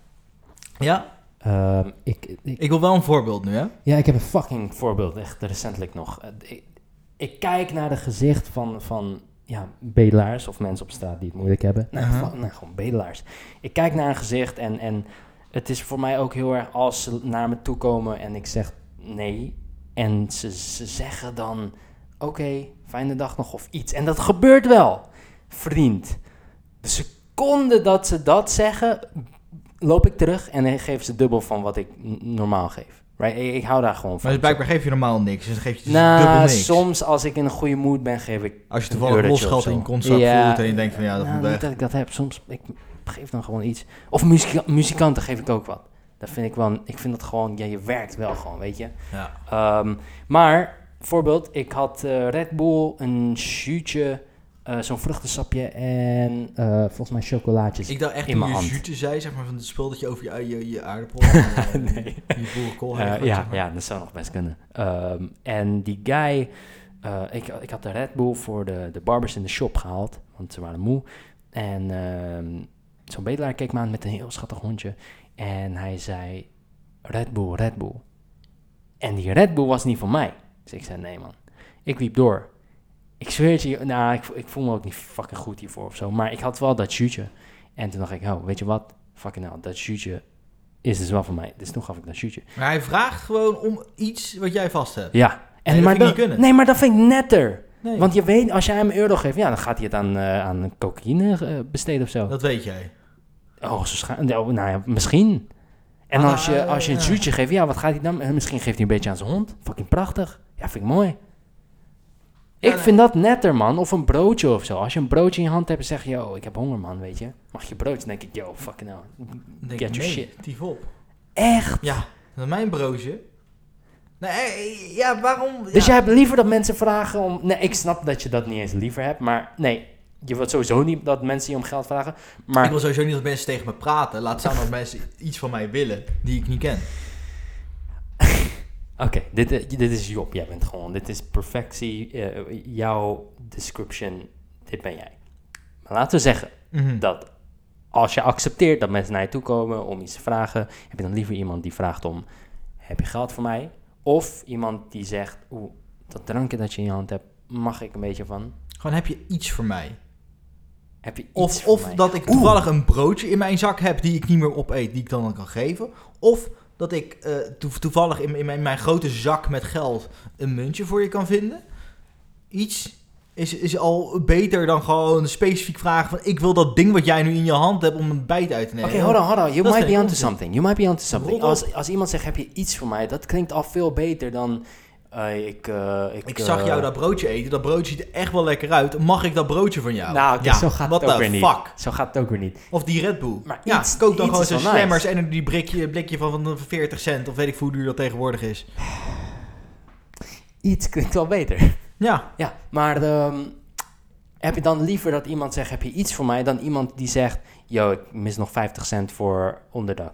Speaker 1: Ja?
Speaker 3: Uh, ik, ik,
Speaker 1: ik, wil wel een voorbeeld nu, hè?
Speaker 3: Ja, ik heb een fucking voorbeeld, echt recentelijk nog. Eh, ik, ik kijk naar de gezicht van, van ja, bedelaars of mensen op straat die het moeilijk hebben. Uh -huh. nou, gewoon bedelaars. Ik kijk naar een gezicht en, en het is voor mij ook heel erg als ze naar me toe komen en ik zeg nee. En ze, ze zeggen dan, oké, okay, fijne dag nog of iets. En dat gebeurt wel, vriend. De seconde dat ze dat zeggen, loop ik terug en dan geven ze dubbel van wat ik normaal geef. Right? Ik, ik, hou daar gewoon van.
Speaker 1: Maar dus blijkbaar geef je normaal niks, dus dan geef je dus
Speaker 3: nou,
Speaker 1: dubbel niks.
Speaker 3: soms als ik in een goede mood ben, geef ik
Speaker 1: Als je toevallig losgeld in kontzak ja, voelt en je denkt van ja, dat
Speaker 3: nou,
Speaker 1: moet.
Speaker 3: Niet dat ik dat heb, soms ik geef dan gewoon iets. Of muzika muzikanten geef ik ook wat. Dat vind ik wel, ik vind dat gewoon, ja, je werkt wel gewoon, weet je.
Speaker 1: Ja.
Speaker 3: Um, maar, voorbeeld, ik had uh, Red Bull, een shootje uh, zo'n vruchtensapje en uh, volgens mij chocolaatjes
Speaker 1: Ik dacht echt
Speaker 3: in mijn hand.
Speaker 1: jute zei, zeg maar, van het spul dat je over je, je, je aardappel...
Speaker 3: nee.
Speaker 1: Je boerenkool
Speaker 3: uh, ja, zeg maar. ja, dat zou nog best kunnen. Um, en die guy... ik, ik had de Red Bull voor de, de barbers in de shop gehaald, want ze waren moe. En um, zo'n bedelaar keek me aan met een heel schattig hondje. En hij zei, Red Bull, Red Bull. En die Red Bull was niet van mij. Dus ik zei, nee man. Ik liep door. Ik zweer het je, nou, ik, ik voel me ook niet fucking goed hiervoor of zo. Maar ik had wel dat shootje. En toen dacht ik, oh, weet je wat? Fucking hell, dat shootje is dus wel van mij. Dus toen gaf ik dat shootje.
Speaker 1: Maar hij vraagt gewoon om iets wat jij vast hebt.
Speaker 3: Ja. En,
Speaker 1: nee,
Speaker 3: maar
Speaker 1: dat niet kunnen.
Speaker 3: Nee, maar dat vind ik netter. Nee. Want je weet, als jij hem een euro geeft, ja, dan gaat hij het aan, uh, aan cocaïne uh, besteden of zo.
Speaker 1: Dat weet jij.
Speaker 3: Oh, zo scha- nou, nou ja, misschien. En ah, als je, als je een shootje geeft, ja, wat gaat hij dan? Misschien geeft hij een beetje aan zijn hond. Fucking prachtig. Ja, vind ik mooi. Ik vind dat netter, man. Of een broodje of zo. Als je een broodje in je hand hebt en zeg je, yo, ik heb honger, man, weet je. Mag je broodje? Dan denk ik, yo, fucking hell. Get your shit.
Speaker 1: Tief op.
Speaker 3: Echt?
Speaker 1: Ja, mijn broodje. Nee, ja, waarom?
Speaker 3: Dus jij hebt liever dat mensen vragen om... Nee, ik snap dat je dat niet eens liever hebt, maar nee. Je wilt sowieso niet dat mensen je om geld vragen, maar...
Speaker 1: Ik wil sowieso niet dat mensen tegen me praten. Laat staan dat mensen iets van mij willen die ik niet ken.
Speaker 3: Oké, okay, dit, dit is Job. Jij bent gewoon, dit is perfectie. Uh, jouw description, dit ben jij. Maar laten we zeggen
Speaker 1: Mhm.
Speaker 3: mm -hmm. dat als je accepteert dat mensen naar je toe komen om iets te vragen, heb je dan liever iemand die vraagt om: heb je geld voor mij? Of iemand die zegt: oeh, dat drankje dat je in je hand hebt, mag ik een beetje van?
Speaker 1: Gewoon heb je iets voor mij?
Speaker 3: Heb je iets
Speaker 1: of
Speaker 3: voor
Speaker 1: of
Speaker 3: mij?
Speaker 1: dat ik toevallig een broodje in mijn zak heb die ik niet meer opeet, die ik dan, dan kan geven. Of dat ik uh, to toevallig in, in, mijn, in, mijn, grote zak met geld een muntje voor je kan vinden. Iets is, is al beter dan gewoon specifiek vragen van... ik wil dat ding wat jij nu in je hand hebt om een bijt uit te nemen.
Speaker 3: Oké, okay, hold on, hold on. You dat might be onto something. You might be onto something. Als, als iemand zegt, heb je iets voor mij? Dat klinkt al veel beter dan... Uh, ik, uh, ik,
Speaker 1: ik zag jou dat broodje eten. Dat broodje ziet er echt wel lekker uit. Mag ik dat broodje van jou?
Speaker 3: Nou, ja, zo gaat het ook weer
Speaker 1: fuck?
Speaker 3: niet. Zo gaat het ook weer niet.
Speaker 1: Of die Red Bull.
Speaker 3: Maar
Speaker 1: ja,
Speaker 3: iets,
Speaker 1: koop dan
Speaker 3: iets
Speaker 1: gewoon zo'n slammers
Speaker 3: nice.
Speaker 1: en die blikje, blikje van, van 40 cent. Of weet ik hoe duur dat tegenwoordig is.
Speaker 3: Iets klinkt wel beter.
Speaker 1: Ja.
Speaker 3: Ja, maar um, heb je dan liever dat iemand zegt, heb je iets voor mij? Dan iemand die zegt, yo, ik mis nog 50 cent voor onderdak.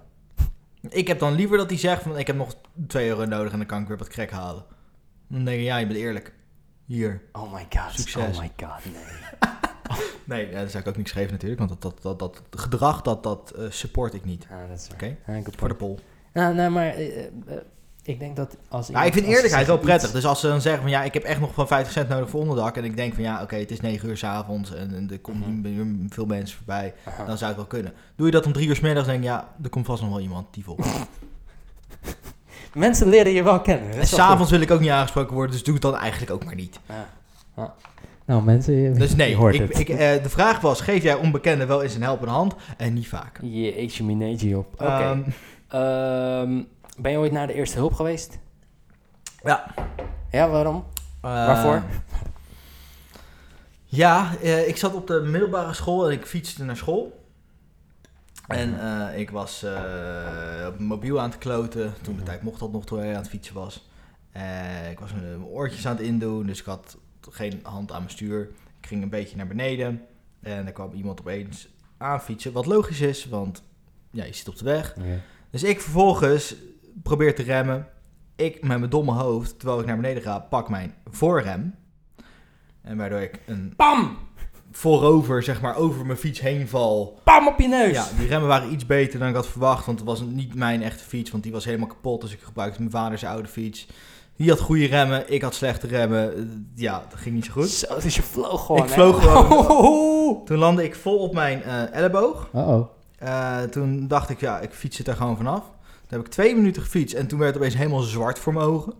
Speaker 1: Ik heb dan liever dat hij zegt, van, ik heb nog 2 euro nodig en dan kan ik weer wat crack halen. Dan denk je, ja, je bent eerlijk. Hier.
Speaker 3: Oh my god.
Speaker 1: Succes.
Speaker 3: Oh my god, nee.
Speaker 1: nee, ja, dat zou ik ook niet schrijven natuurlijk, want dat, dat, dat, dat gedrag, dat, dat uh, support ik niet.
Speaker 3: Ah, dat is
Speaker 1: Oké,
Speaker 3: okay?
Speaker 1: voor de pol.
Speaker 3: Nou, nou maar uh, uh, ik denk dat als...
Speaker 1: Ja, ik vind eerlijkheid wel prettig. Dus als ze dan zeggen van, ja, ik heb echt nog van 50 cent nodig voor onderdak. En ik denk van, ja, oké, okay, het is 9 uur s'avonds en, en er komt mm -hmm. veel mensen voorbij. Dan zou het wel kunnen. Doe je dat om drie uur s middags, denk ik, ja, er komt vast nog wel iemand die vol.
Speaker 3: Mensen leren je wel kennen.
Speaker 1: En s'avonds wil ik ook niet aangesproken worden, dus doe het dan eigenlijk ook maar niet.
Speaker 3: Ja. Ja. Nou, mensen, je,
Speaker 1: dus nee,
Speaker 3: je hoort
Speaker 1: ik,
Speaker 3: het.
Speaker 1: Ik, uh, de vraag was, geef jij onbekenden wel eens een helpende hand? En niet vaak.
Speaker 3: Jeetje, mineetje op. Oké. Okay. Ehm, ben je ooit naar de eerste hulp geweest?
Speaker 1: Ja.
Speaker 3: Ja, waarom?
Speaker 1: Uh,
Speaker 3: Waarvoor?
Speaker 1: Ja, uh, ik zat op de middelbare school en ik fietste naar school. En uh, ik was uh, mobiel aan het kloten. Toen de tijd mocht dat nog toen hij aan het fietsen was. ik was mijn oortjes aan het indoen, dus ik had geen hand aan mijn stuur. Ik ging een beetje naar beneden en er kwam iemand opeens aanfietsen. Wat logisch is, want ja, je zit op de weg. Dus ik vervolgens probeer te remmen. Ik met mijn domme hoofd, terwijl ik naar beneden ga, pak mijn voorrem. En waardoor ik een...
Speaker 3: Pam!
Speaker 1: Voorover, zeg maar, over mijn fiets heen val.
Speaker 3: Pam op je neus!
Speaker 1: Ja, die remmen waren iets beter dan ik had verwacht. Want het was niet mijn echte fiets, want die was helemaal kapot. Dus ik gebruikte mijn vaders oude fiets. Die had goede remmen, ik had slechte remmen. Ja, dat ging niet zo goed.
Speaker 3: Zo, dus je vloog gewoon,
Speaker 1: Ik vloog gewoon. Toen landde ik vol op mijn uh, elleboog.
Speaker 2: Uh-oh.
Speaker 1: Uh, toen dacht ik, ja, ik fiets het er gewoon vanaf. Toen heb ik twee minuten gefietst en toen werd het opeens helemaal zwart voor mijn ogen.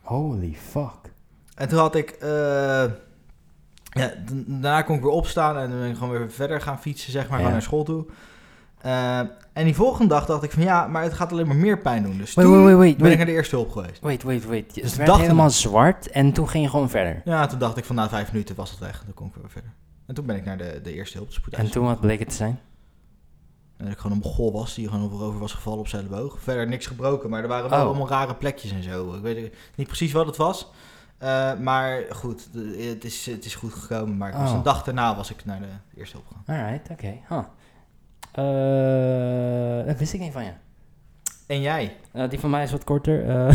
Speaker 2: Holy fuck.
Speaker 1: En toen had ik... Uh, ja, daarna kon ik weer opstaan en dan ben ik gewoon weer verder gaan fietsen, zeg maar, ja. naar school toe. Uh, en die volgende dag dacht ik van ja, maar het gaat alleen maar meer pijn doen. Dus
Speaker 3: wait,
Speaker 1: toen
Speaker 3: wait, wait,
Speaker 1: ben ik naar de eerste hulp geweest.
Speaker 3: Wait, wait, wait. Dus het werd helemaal zwart en toen ging je gewoon verder?
Speaker 1: Ja, toen dacht ik van na vijf minuten was het weg. Dan kon ik weer verder. En toen ben ik naar de, de eerste hulp.
Speaker 3: En toen wat bleek het te zijn?
Speaker 1: En dat ik gewoon een mogol was die gewoon over was gevallen op zijn boog. Verder niks gebroken, maar er waren wel oh. allemaal rare plekjes en zo. Ik weet niet precies wat het was. Uh, maar goed, het is, het is goed gekomen. Maar ik was
Speaker 3: Oh.
Speaker 1: een dag daarna was ik naar de eerste gegaan.
Speaker 3: Alright, oké. Okay. Huh. Uh, dat wist ik niet van je.
Speaker 1: En jij?
Speaker 3: Uh, die van mij is wat korter.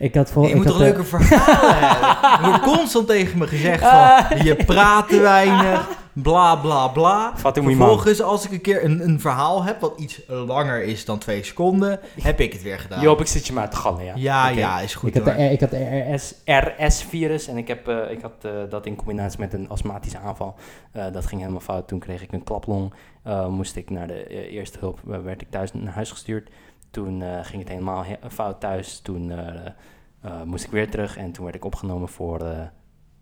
Speaker 3: Ik had vol,
Speaker 1: je
Speaker 3: ik
Speaker 1: moet toch leuke verhalen hebben? Er wordt constant tegen me gezegd van... je praat te weinig, bla bla bla. Vervolgens, als ik een keer een, een verhaal heb... wat iets langer is dan twee seconden... heb ik het weer gedaan.
Speaker 3: Joop, ik zit je maar te gallen, ja.
Speaker 1: Ja, okay. ja, is goed
Speaker 3: Ik had de, ik had de RS, RS-virus en ik, heb, uh, ik had uh, dat in combinatie met een astmatische aanval. Uh, dat ging helemaal fout. Toen kreeg ik een klaplong. moest ik naar de eerste hulp, werd ik thuis naar huis gestuurd. Toen ging het helemaal he fout thuis. Toen moest ik weer terug en toen werd ik opgenomen voor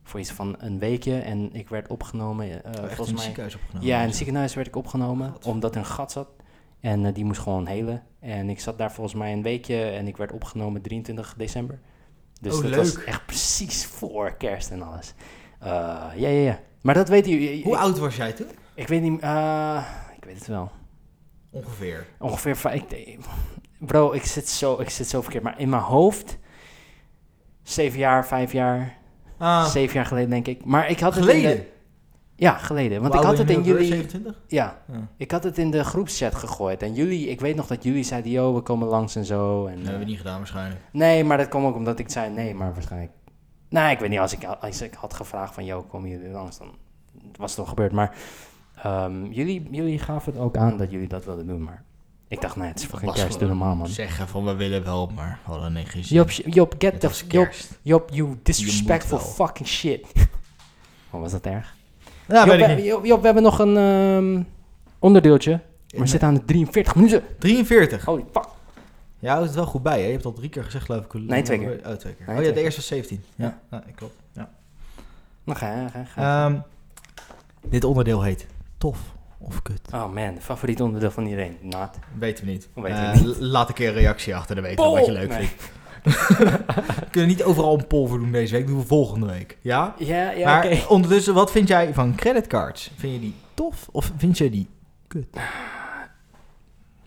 Speaker 3: voor iets van een weekje. En ik werd opgenomen. Uh, volgens
Speaker 1: in
Speaker 3: mij.
Speaker 1: ziekenhuis opgenomen?
Speaker 3: Ja, in het ziekenhuis werd ik opgenomen. God. Omdat er een gat zat. En uh, die moest gewoon helen. En ik zat daar volgens mij een weekje. En ik werd opgenomen 23 december. Dus
Speaker 1: oh,
Speaker 3: dat
Speaker 1: leuk.
Speaker 3: was echt precies voor kerst en alles. Uh, ja, ja, ja. Maar dat weet je.
Speaker 1: Hoe oud was jij toen?
Speaker 3: Ik weet niet. ik weet het wel.
Speaker 1: Ongeveer.
Speaker 3: Ongeveer. Ik, bro, ik zit, zo, ik zit zo verkeerd. Maar in mijn hoofd. Zeven jaar, vijf jaar. Ah. Zeven jaar geleden, denk ik. Maar ik had
Speaker 1: geleden?
Speaker 3: het in de, Ja, geleden. Want ik had het in jullie...
Speaker 1: 27?
Speaker 3: Ja, ja, ik had het in de groepschat gegooid. En jullie, ik weet nog dat jullie zeiden, yo, we komen langs en zo. En,
Speaker 1: dat hebben we niet gedaan waarschijnlijk.
Speaker 3: Nee, maar dat kwam ook omdat ik zei nee, maar waarschijnlijk... Nee, ik weet niet, als ik, als ik had gevraagd van, yo, komen jullie langs, dan was het toch gebeurd. Maar um, jullie, jullie gaven het ook aan dat jullie dat wilden doen, maar... Ik dacht, nee, het is fucking kerst, doe normaal, man.
Speaker 1: Zeggen van, we willen wel, maar we hadden geen zin.
Speaker 3: Job, Job, get the... Job, Job, you disrespectful fucking shit. oh, was dat erg?
Speaker 1: Ja,
Speaker 3: Job, we, Job, Job, we hebben nog een um, onderdeeltje. Maar we zitten aan de 43 minuten.
Speaker 1: 43?
Speaker 3: Holy fuck.
Speaker 1: Ja, houdt het wel goed bij, hè? Je hebt al drie keer gezegd, geloof ik.
Speaker 3: Nee, twee keer.
Speaker 1: Oh, twee keer.
Speaker 3: Nee,
Speaker 1: oh ja, de eerste was 17. Ja, ja. ja klopt. Ja.
Speaker 3: Nou, ga, ga, ga.
Speaker 1: Um, dit onderdeel heet Tof of kut?
Speaker 3: Oh man, de favoriet onderdeel van iedereen. Naad.
Speaker 1: Weten we niet.
Speaker 3: Weten
Speaker 1: uh,
Speaker 3: we niet.
Speaker 1: Laat een keer een reactie achter, dan weten we wat je leuk
Speaker 3: nee.
Speaker 1: vindt. we kunnen niet overal een poll voor doen deze week, doen we volgende week. Ja?
Speaker 3: Ja, ja,
Speaker 1: maar
Speaker 3: okay.
Speaker 1: ondertussen, wat vind jij van creditcards? Vind je die tof of vind je die kut?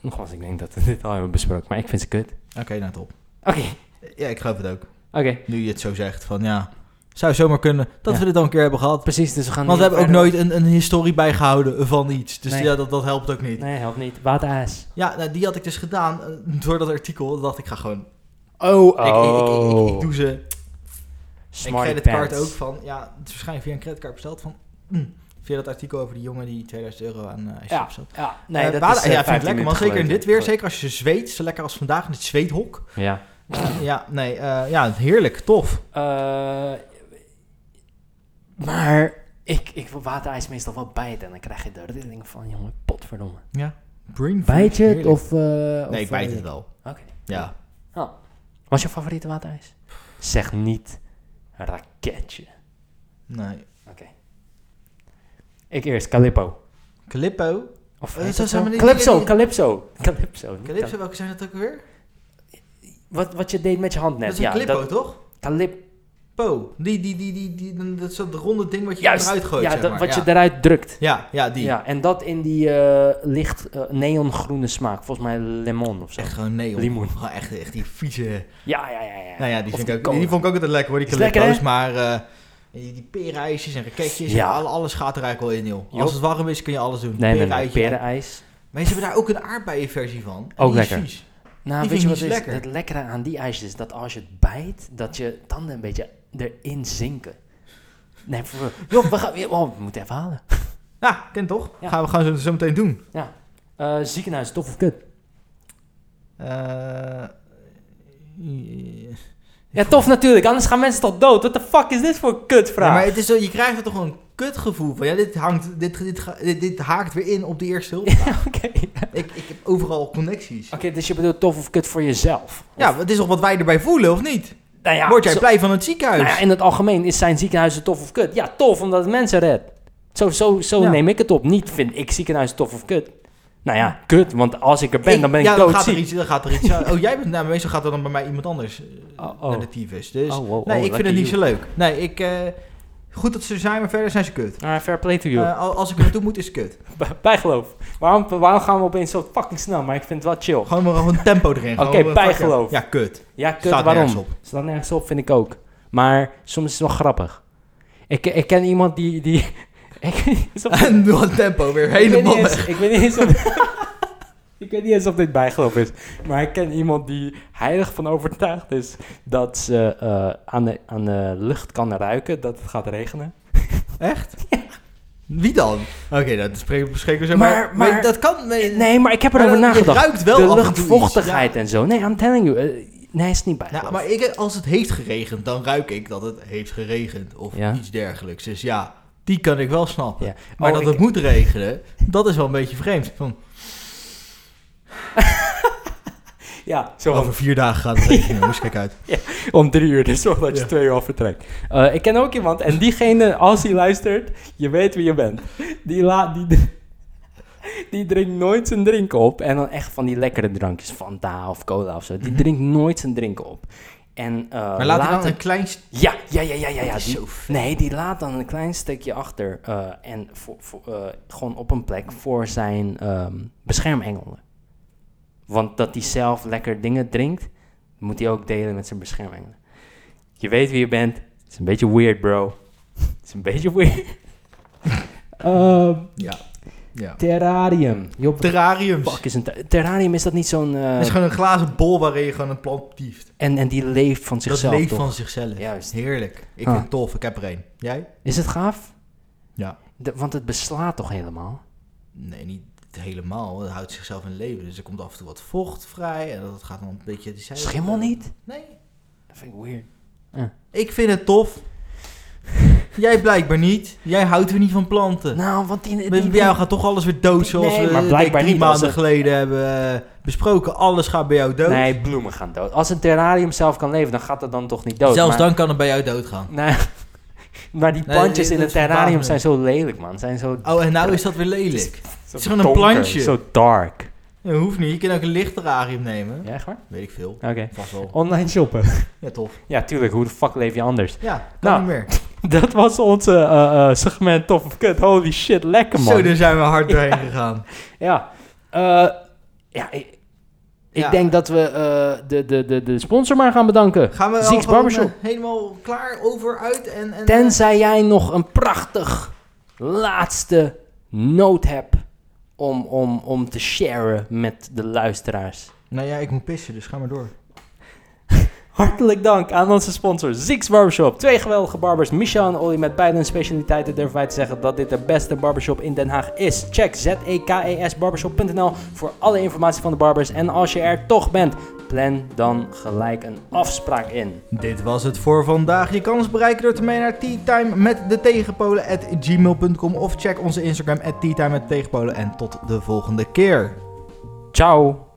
Speaker 3: Nogmaals, ik denk dat we dit al hebben besproken, maar ik vind ze kut.
Speaker 1: Oké, okay, nou top.
Speaker 3: Oké. Okay.
Speaker 1: Ja, ik geloof het ook.
Speaker 3: Oké. Okay.
Speaker 1: Nu je het zo zegt, van ja... Zou zomaar kunnen dat ja. we dit al een keer hebben gehad.
Speaker 3: Precies, dus we gaan
Speaker 1: Want we hebben ook nooit een, een historie bijgehouden van iets. Dus nee. ja, dat, dat helpt ook niet.
Speaker 3: Nee, helpt niet. Waterijs.
Speaker 1: Ja, nou, die had ik dus gedaan door dat artikel. dacht ik, ga gewoon...
Speaker 3: Oh,
Speaker 1: ik, oh. Ik, ik, ik, ik doe ze...
Speaker 3: Smart
Speaker 1: ik creditcard ook van... Ja, het is waarschijnlijk via een creditcard besteld van... Mm, via dat artikel over die jongen die 2000 euro aan uh,
Speaker 3: ja,
Speaker 1: besteld.
Speaker 3: Ja, nee, uh,
Speaker 1: dat is, uh, ja, vind ik lekker man. Zeker in dit weer. Zeker als je zweet. Zo lekker als vandaag in het zweethok.
Speaker 3: Ja.
Speaker 1: ja, nee, ja, heerlijk. Tof.
Speaker 3: Maar ik, ik wil waterijs meestal wel bijten. En dan krijg je de rillingen van, jongen, potverdomme.
Speaker 1: Ja. Brain
Speaker 2: Bijt je het of... Uh,
Speaker 1: nee,
Speaker 2: of,
Speaker 1: ik bijt het wel.
Speaker 3: Oké. Okay.
Speaker 1: Ja.
Speaker 3: Oh. Wat is je favoriete waterijs? Zeg niet raketje.
Speaker 1: Nee.
Speaker 3: Oké. Okay. Ik eerst, Calippo.
Speaker 1: Calippo?
Speaker 3: Of uh, dat zo? Calypso, Calypso, Calypso.
Speaker 1: Calypso, welke zijn dat ook weer?
Speaker 3: Wat, wat je deed met je hand net.
Speaker 1: Dat is
Speaker 3: ja,
Speaker 1: Calypso, toch?
Speaker 3: Calypso.
Speaker 1: Po. Die, die, die, die, die, dat is dat ronde ding wat je eruit gooit,
Speaker 3: Ja,
Speaker 1: zeg maar.
Speaker 3: wat
Speaker 1: ja.
Speaker 3: je eruit drukt.
Speaker 1: Ja, ja, die.
Speaker 3: Ja, en dat in die uh, licht uh, neongroene smaak. Volgens mij lemon of zo.
Speaker 1: Echt gewoon neon.
Speaker 3: Limoen.
Speaker 1: Gewoon echt, echt die vieze...
Speaker 3: Ja, ja, ja. ja.
Speaker 1: Nou ja, die, vind
Speaker 3: die
Speaker 1: ik ook, die vond ik ook altijd lekker hoor, die calypso's. Maar uh, die, die perenijsjes en raketjes,
Speaker 3: Ja.
Speaker 1: en al- alles gaat er eigenlijk wel in, joh. Als het warm is, kun je alles doen.
Speaker 3: Nee, nee. Perenijs.
Speaker 1: Maar ze hebben daar ook een aardbeienversie van.
Speaker 3: Ook lekker.
Speaker 1: vies.
Speaker 3: Nou,
Speaker 1: Die
Speaker 3: weet je wat is?
Speaker 1: lekker.
Speaker 3: Het lekkere aan die ijsjes is dat als je het bijt, dat je tanden een beetje erin zinken. Nee, voor, joh, we, gaan, oh, we moeten even halen.
Speaker 1: Ja, ken toch?
Speaker 3: Ja.
Speaker 1: Gaan we gaan zo, zo meteen doen.
Speaker 3: Ja. Eh, ziekenhuis, tof of kut?
Speaker 1: Eh,
Speaker 3: Ja, tof natuurlijk, anders gaan mensen toch dood? What the fuck is dit voor een
Speaker 1: Ja,
Speaker 3: kutvraag?
Speaker 1: maar het is zo, je krijgt er toch een kutgevoel van. Ja, dit, hangt, dit, dit, dit haakt weer in op de eerste hulp.
Speaker 3: Oké,
Speaker 1: ik, ik heb overal connecties.
Speaker 3: Oké, dus je bedoelt tof of kut voor jezelf?
Speaker 1: Ja, het is toch wat wij erbij voelen, of niet?
Speaker 3: Nou ja,
Speaker 1: Word jij
Speaker 3: zo-
Speaker 1: blij van het ziekenhuis?
Speaker 3: Nou ja, in het algemeen is zijn ziekenhuizen tof of kut. Ja, tof, omdat het mensen redt. Zo, zo, zo
Speaker 1: Ja.
Speaker 3: neem ik het op. Niet vind ik ziekenhuis tof of kut. Nou ja, kut, want als ik er ben, dan ben ik
Speaker 1: ja, dan gaat er iets, dan gaat er iets. Oh, jij bent, nou, meestal gaat er dan bij mij iemand anders eh,
Speaker 3: Oh, oh.
Speaker 1: naar de tyfus. Dus
Speaker 3: Oh, wow,
Speaker 1: nee,
Speaker 3: oh,
Speaker 1: ik vind het niet
Speaker 3: you.
Speaker 1: zo leuk. Nee, ik, eh, goed dat ze er zijn, maar verder zijn ze kut.
Speaker 3: Ah, fair play to you.
Speaker 1: Eh, al- als ik er naartoe moet, is het kut.
Speaker 3: Bij- Bijgeloof. Waarom, waarom gaan we opeens zo fucking snel? Maar ik vind het wel chill.
Speaker 1: Gewoon maar gewoon tempo erin.
Speaker 3: Oké, bijgeloof.
Speaker 1: Ja, kut.
Speaker 3: Ja, kut,
Speaker 1: Staat
Speaker 3: waarom?
Speaker 1: nergens op.
Speaker 3: Staat nergens op, vind ik ook. Maar soms is het wel grappig. Ik, ik ken iemand die... die ik,
Speaker 1: En het tempo weer
Speaker 3: ik weet
Speaker 1: helemaal
Speaker 3: niet eens-. Ik weet niet eens of... ik weet niet eens of dit bijgeloof is. Maar ik ken iemand die heilig van overtuigd is... dat ze eh, aan, de, aan de lucht kan ruiken dat het gaat regenen.
Speaker 1: Echt? Wie dan? Oké, dat spreken bespreken we zo.
Speaker 3: Maar-
Speaker 1: Maar, maar, dat kan... Nee,
Speaker 3: Nee, maar ik heb erover nagedacht.
Speaker 1: ruikt wel
Speaker 3: de luchtvochtigheid
Speaker 1: ja.
Speaker 3: en zo. Nee, I'm telling you. eh, nee, is niet bijgeloof.
Speaker 1: Nou, maar ik, als het heeft geregend, dan ruik ik dat het heeft geregend. Of
Speaker 3: Ja?
Speaker 1: iets dergelijks. Dus ja, die kan ik wel snappen.
Speaker 3: Ja.
Speaker 1: Maar
Speaker 3: Oh,
Speaker 1: dat
Speaker 3: ik-
Speaker 1: het moet regenen, dat is wel een beetje vreemd. Van,
Speaker 3: Ja, zo
Speaker 1: over vier dagen gaat het regenen, jongens, kijk uit.
Speaker 3: om drie uur. Dus zorg dat je
Speaker 1: Ja.
Speaker 3: twee uur al vertrekt. Eh, ik ken ook iemand. En diegene, als hij luistert, je weet wie je bent. Die, die, die drinkt nooit zijn drinken op. En dan echt van die lekkere drankjes. Fanta of cola of zo. Die
Speaker 1: Mhm.
Speaker 3: drinkt nooit zijn drinken op. En eh,
Speaker 1: Maar laat dan een klein...
Speaker 3: Ja, ja, ja, ja, ja. ja die- nee, die laat dan een klein stukje achter. eh, en voor, voor, gewoon op een plek voor zijn ehm, beschermengelen. Want dat hij zelf lekker dingen drinkt, moet hij ook delen met zijn beschermengelen. Je weet wie je bent. Het is een beetje weird, bro. Het is een beetje weird. Ehm,
Speaker 1: Ja. ja.
Speaker 3: terrarium. Job,
Speaker 1: Terrariums.
Speaker 3: fuck is een ter- terrarium? Is dat niet zo'n... eh,
Speaker 1: Het is gewoon een glazen bol waarin je gewoon een plant tieft.
Speaker 3: en, en die leeft van
Speaker 1: Dat
Speaker 3: zichzelf,
Speaker 1: leeft
Speaker 3: toch?
Speaker 1: van zichzelf.
Speaker 3: Juist.
Speaker 1: Heerlijk. Ik
Speaker 3: Ah.
Speaker 1: vind het tof, ik heb er een. Jij?
Speaker 3: Is het gaaf?
Speaker 1: Ja.
Speaker 3: De- want het beslaat toch helemaal?
Speaker 1: Nee, niet helemaal. Het houdt zichzelf in leven. Dus er komt af en toe wat vocht vrij. En dat gaat dan een beetje... Die zijde-
Speaker 3: Schimmel niet?
Speaker 1: Nee.
Speaker 3: Dat vind ik weird.
Speaker 1: Ik vind het tof. Jij blijkbaar niet. Jij houdt weer niet van planten.
Speaker 3: Nou, want die... die,
Speaker 1: Bij
Speaker 3: die-
Speaker 1: jou gaat toch alles weer dood zoals
Speaker 3: Nee,
Speaker 1: we
Speaker 3: maar blijkbaar
Speaker 1: drie
Speaker 3: niet,
Speaker 1: maanden
Speaker 3: het-
Speaker 1: geleden hebben eh, besproken. Alles gaat bij jou dood.
Speaker 3: Nee, bloemen gaan dood. Als een terrarium zelf kan leven, dan gaat het dan toch niet dood.
Speaker 1: Zelfs
Speaker 3: maar,
Speaker 1: dan kan het bij jou doodgaan.
Speaker 3: Nee, maar die plantjes in het terrarium zijn zo lelijk, man. Zijn zo,
Speaker 1: Oh, en nou is dat weer lelijk.
Speaker 3: zo
Speaker 1: is gewoon een
Speaker 3: donker,
Speaker 1: plantje.
Speaker 3: Zo dark.
Speaker 1: Dat hoeft niet. Je kan ook een licht terrarium nemen.
Speaker 3: Ja, echt waar?
Speaker 1: Weet ik veel.
Speaker 3: Oké.
Speaker 1: Vast wel.
Speaker 3: Online shoppen.
Speaker 1: Ja, tof.
Speaker 3: Ja, tuurlijk. Hoe de fuck leef je anders?
Speaker 1: Ja, kan
Speaker 3: Nou,
Speaker 1: niet meer.
Speaker 3: Dat was onze eh, eh, segment Tof of Kut. Holy shit, lekker man.
Speaker 1: Zo, daar zijn we hard doorheen gegaan.
Speaker 3: Ja. Eh, ja, ik, ik
Speaker 1: Ja.
Speaker 3: denk dat we eh, de, de, de, de sponsor maar gaan bedanken.
Speaker 1: Gaan we al
Speaker 3: Barbershop.
Speaker 1: eh, helemaal klaar over uit? En, en,
Speaker 3: Tenzij jij nog een prachtig laatste noot hebt om, om, om te sharen met de luisteraars.
Speaker 1: Nou ja, ik moet pissen, dus ga maar door.
Speaker 3: Hartelijk dank aan onze sponsor Zieks Barbershop. Twee geweldige barbers, Michel en Olly met beide hun specialiteiten durven wij te zeggen dat dit de beste barbershop in Den Haag is. Check zekesbarbershop.nl voor alle informatie van de barbers. En als je er toch bent, plan dan gelijk een afspraak in.
Speaker 1: Dit was het voor vandaag. Je kan ons bereiken door te mailen naar teatime met de tegenpolen at gmail.com of check onze Instagram at teatime met tegenpolen. En tot de volgende keer.
Speaker 3: Ciao!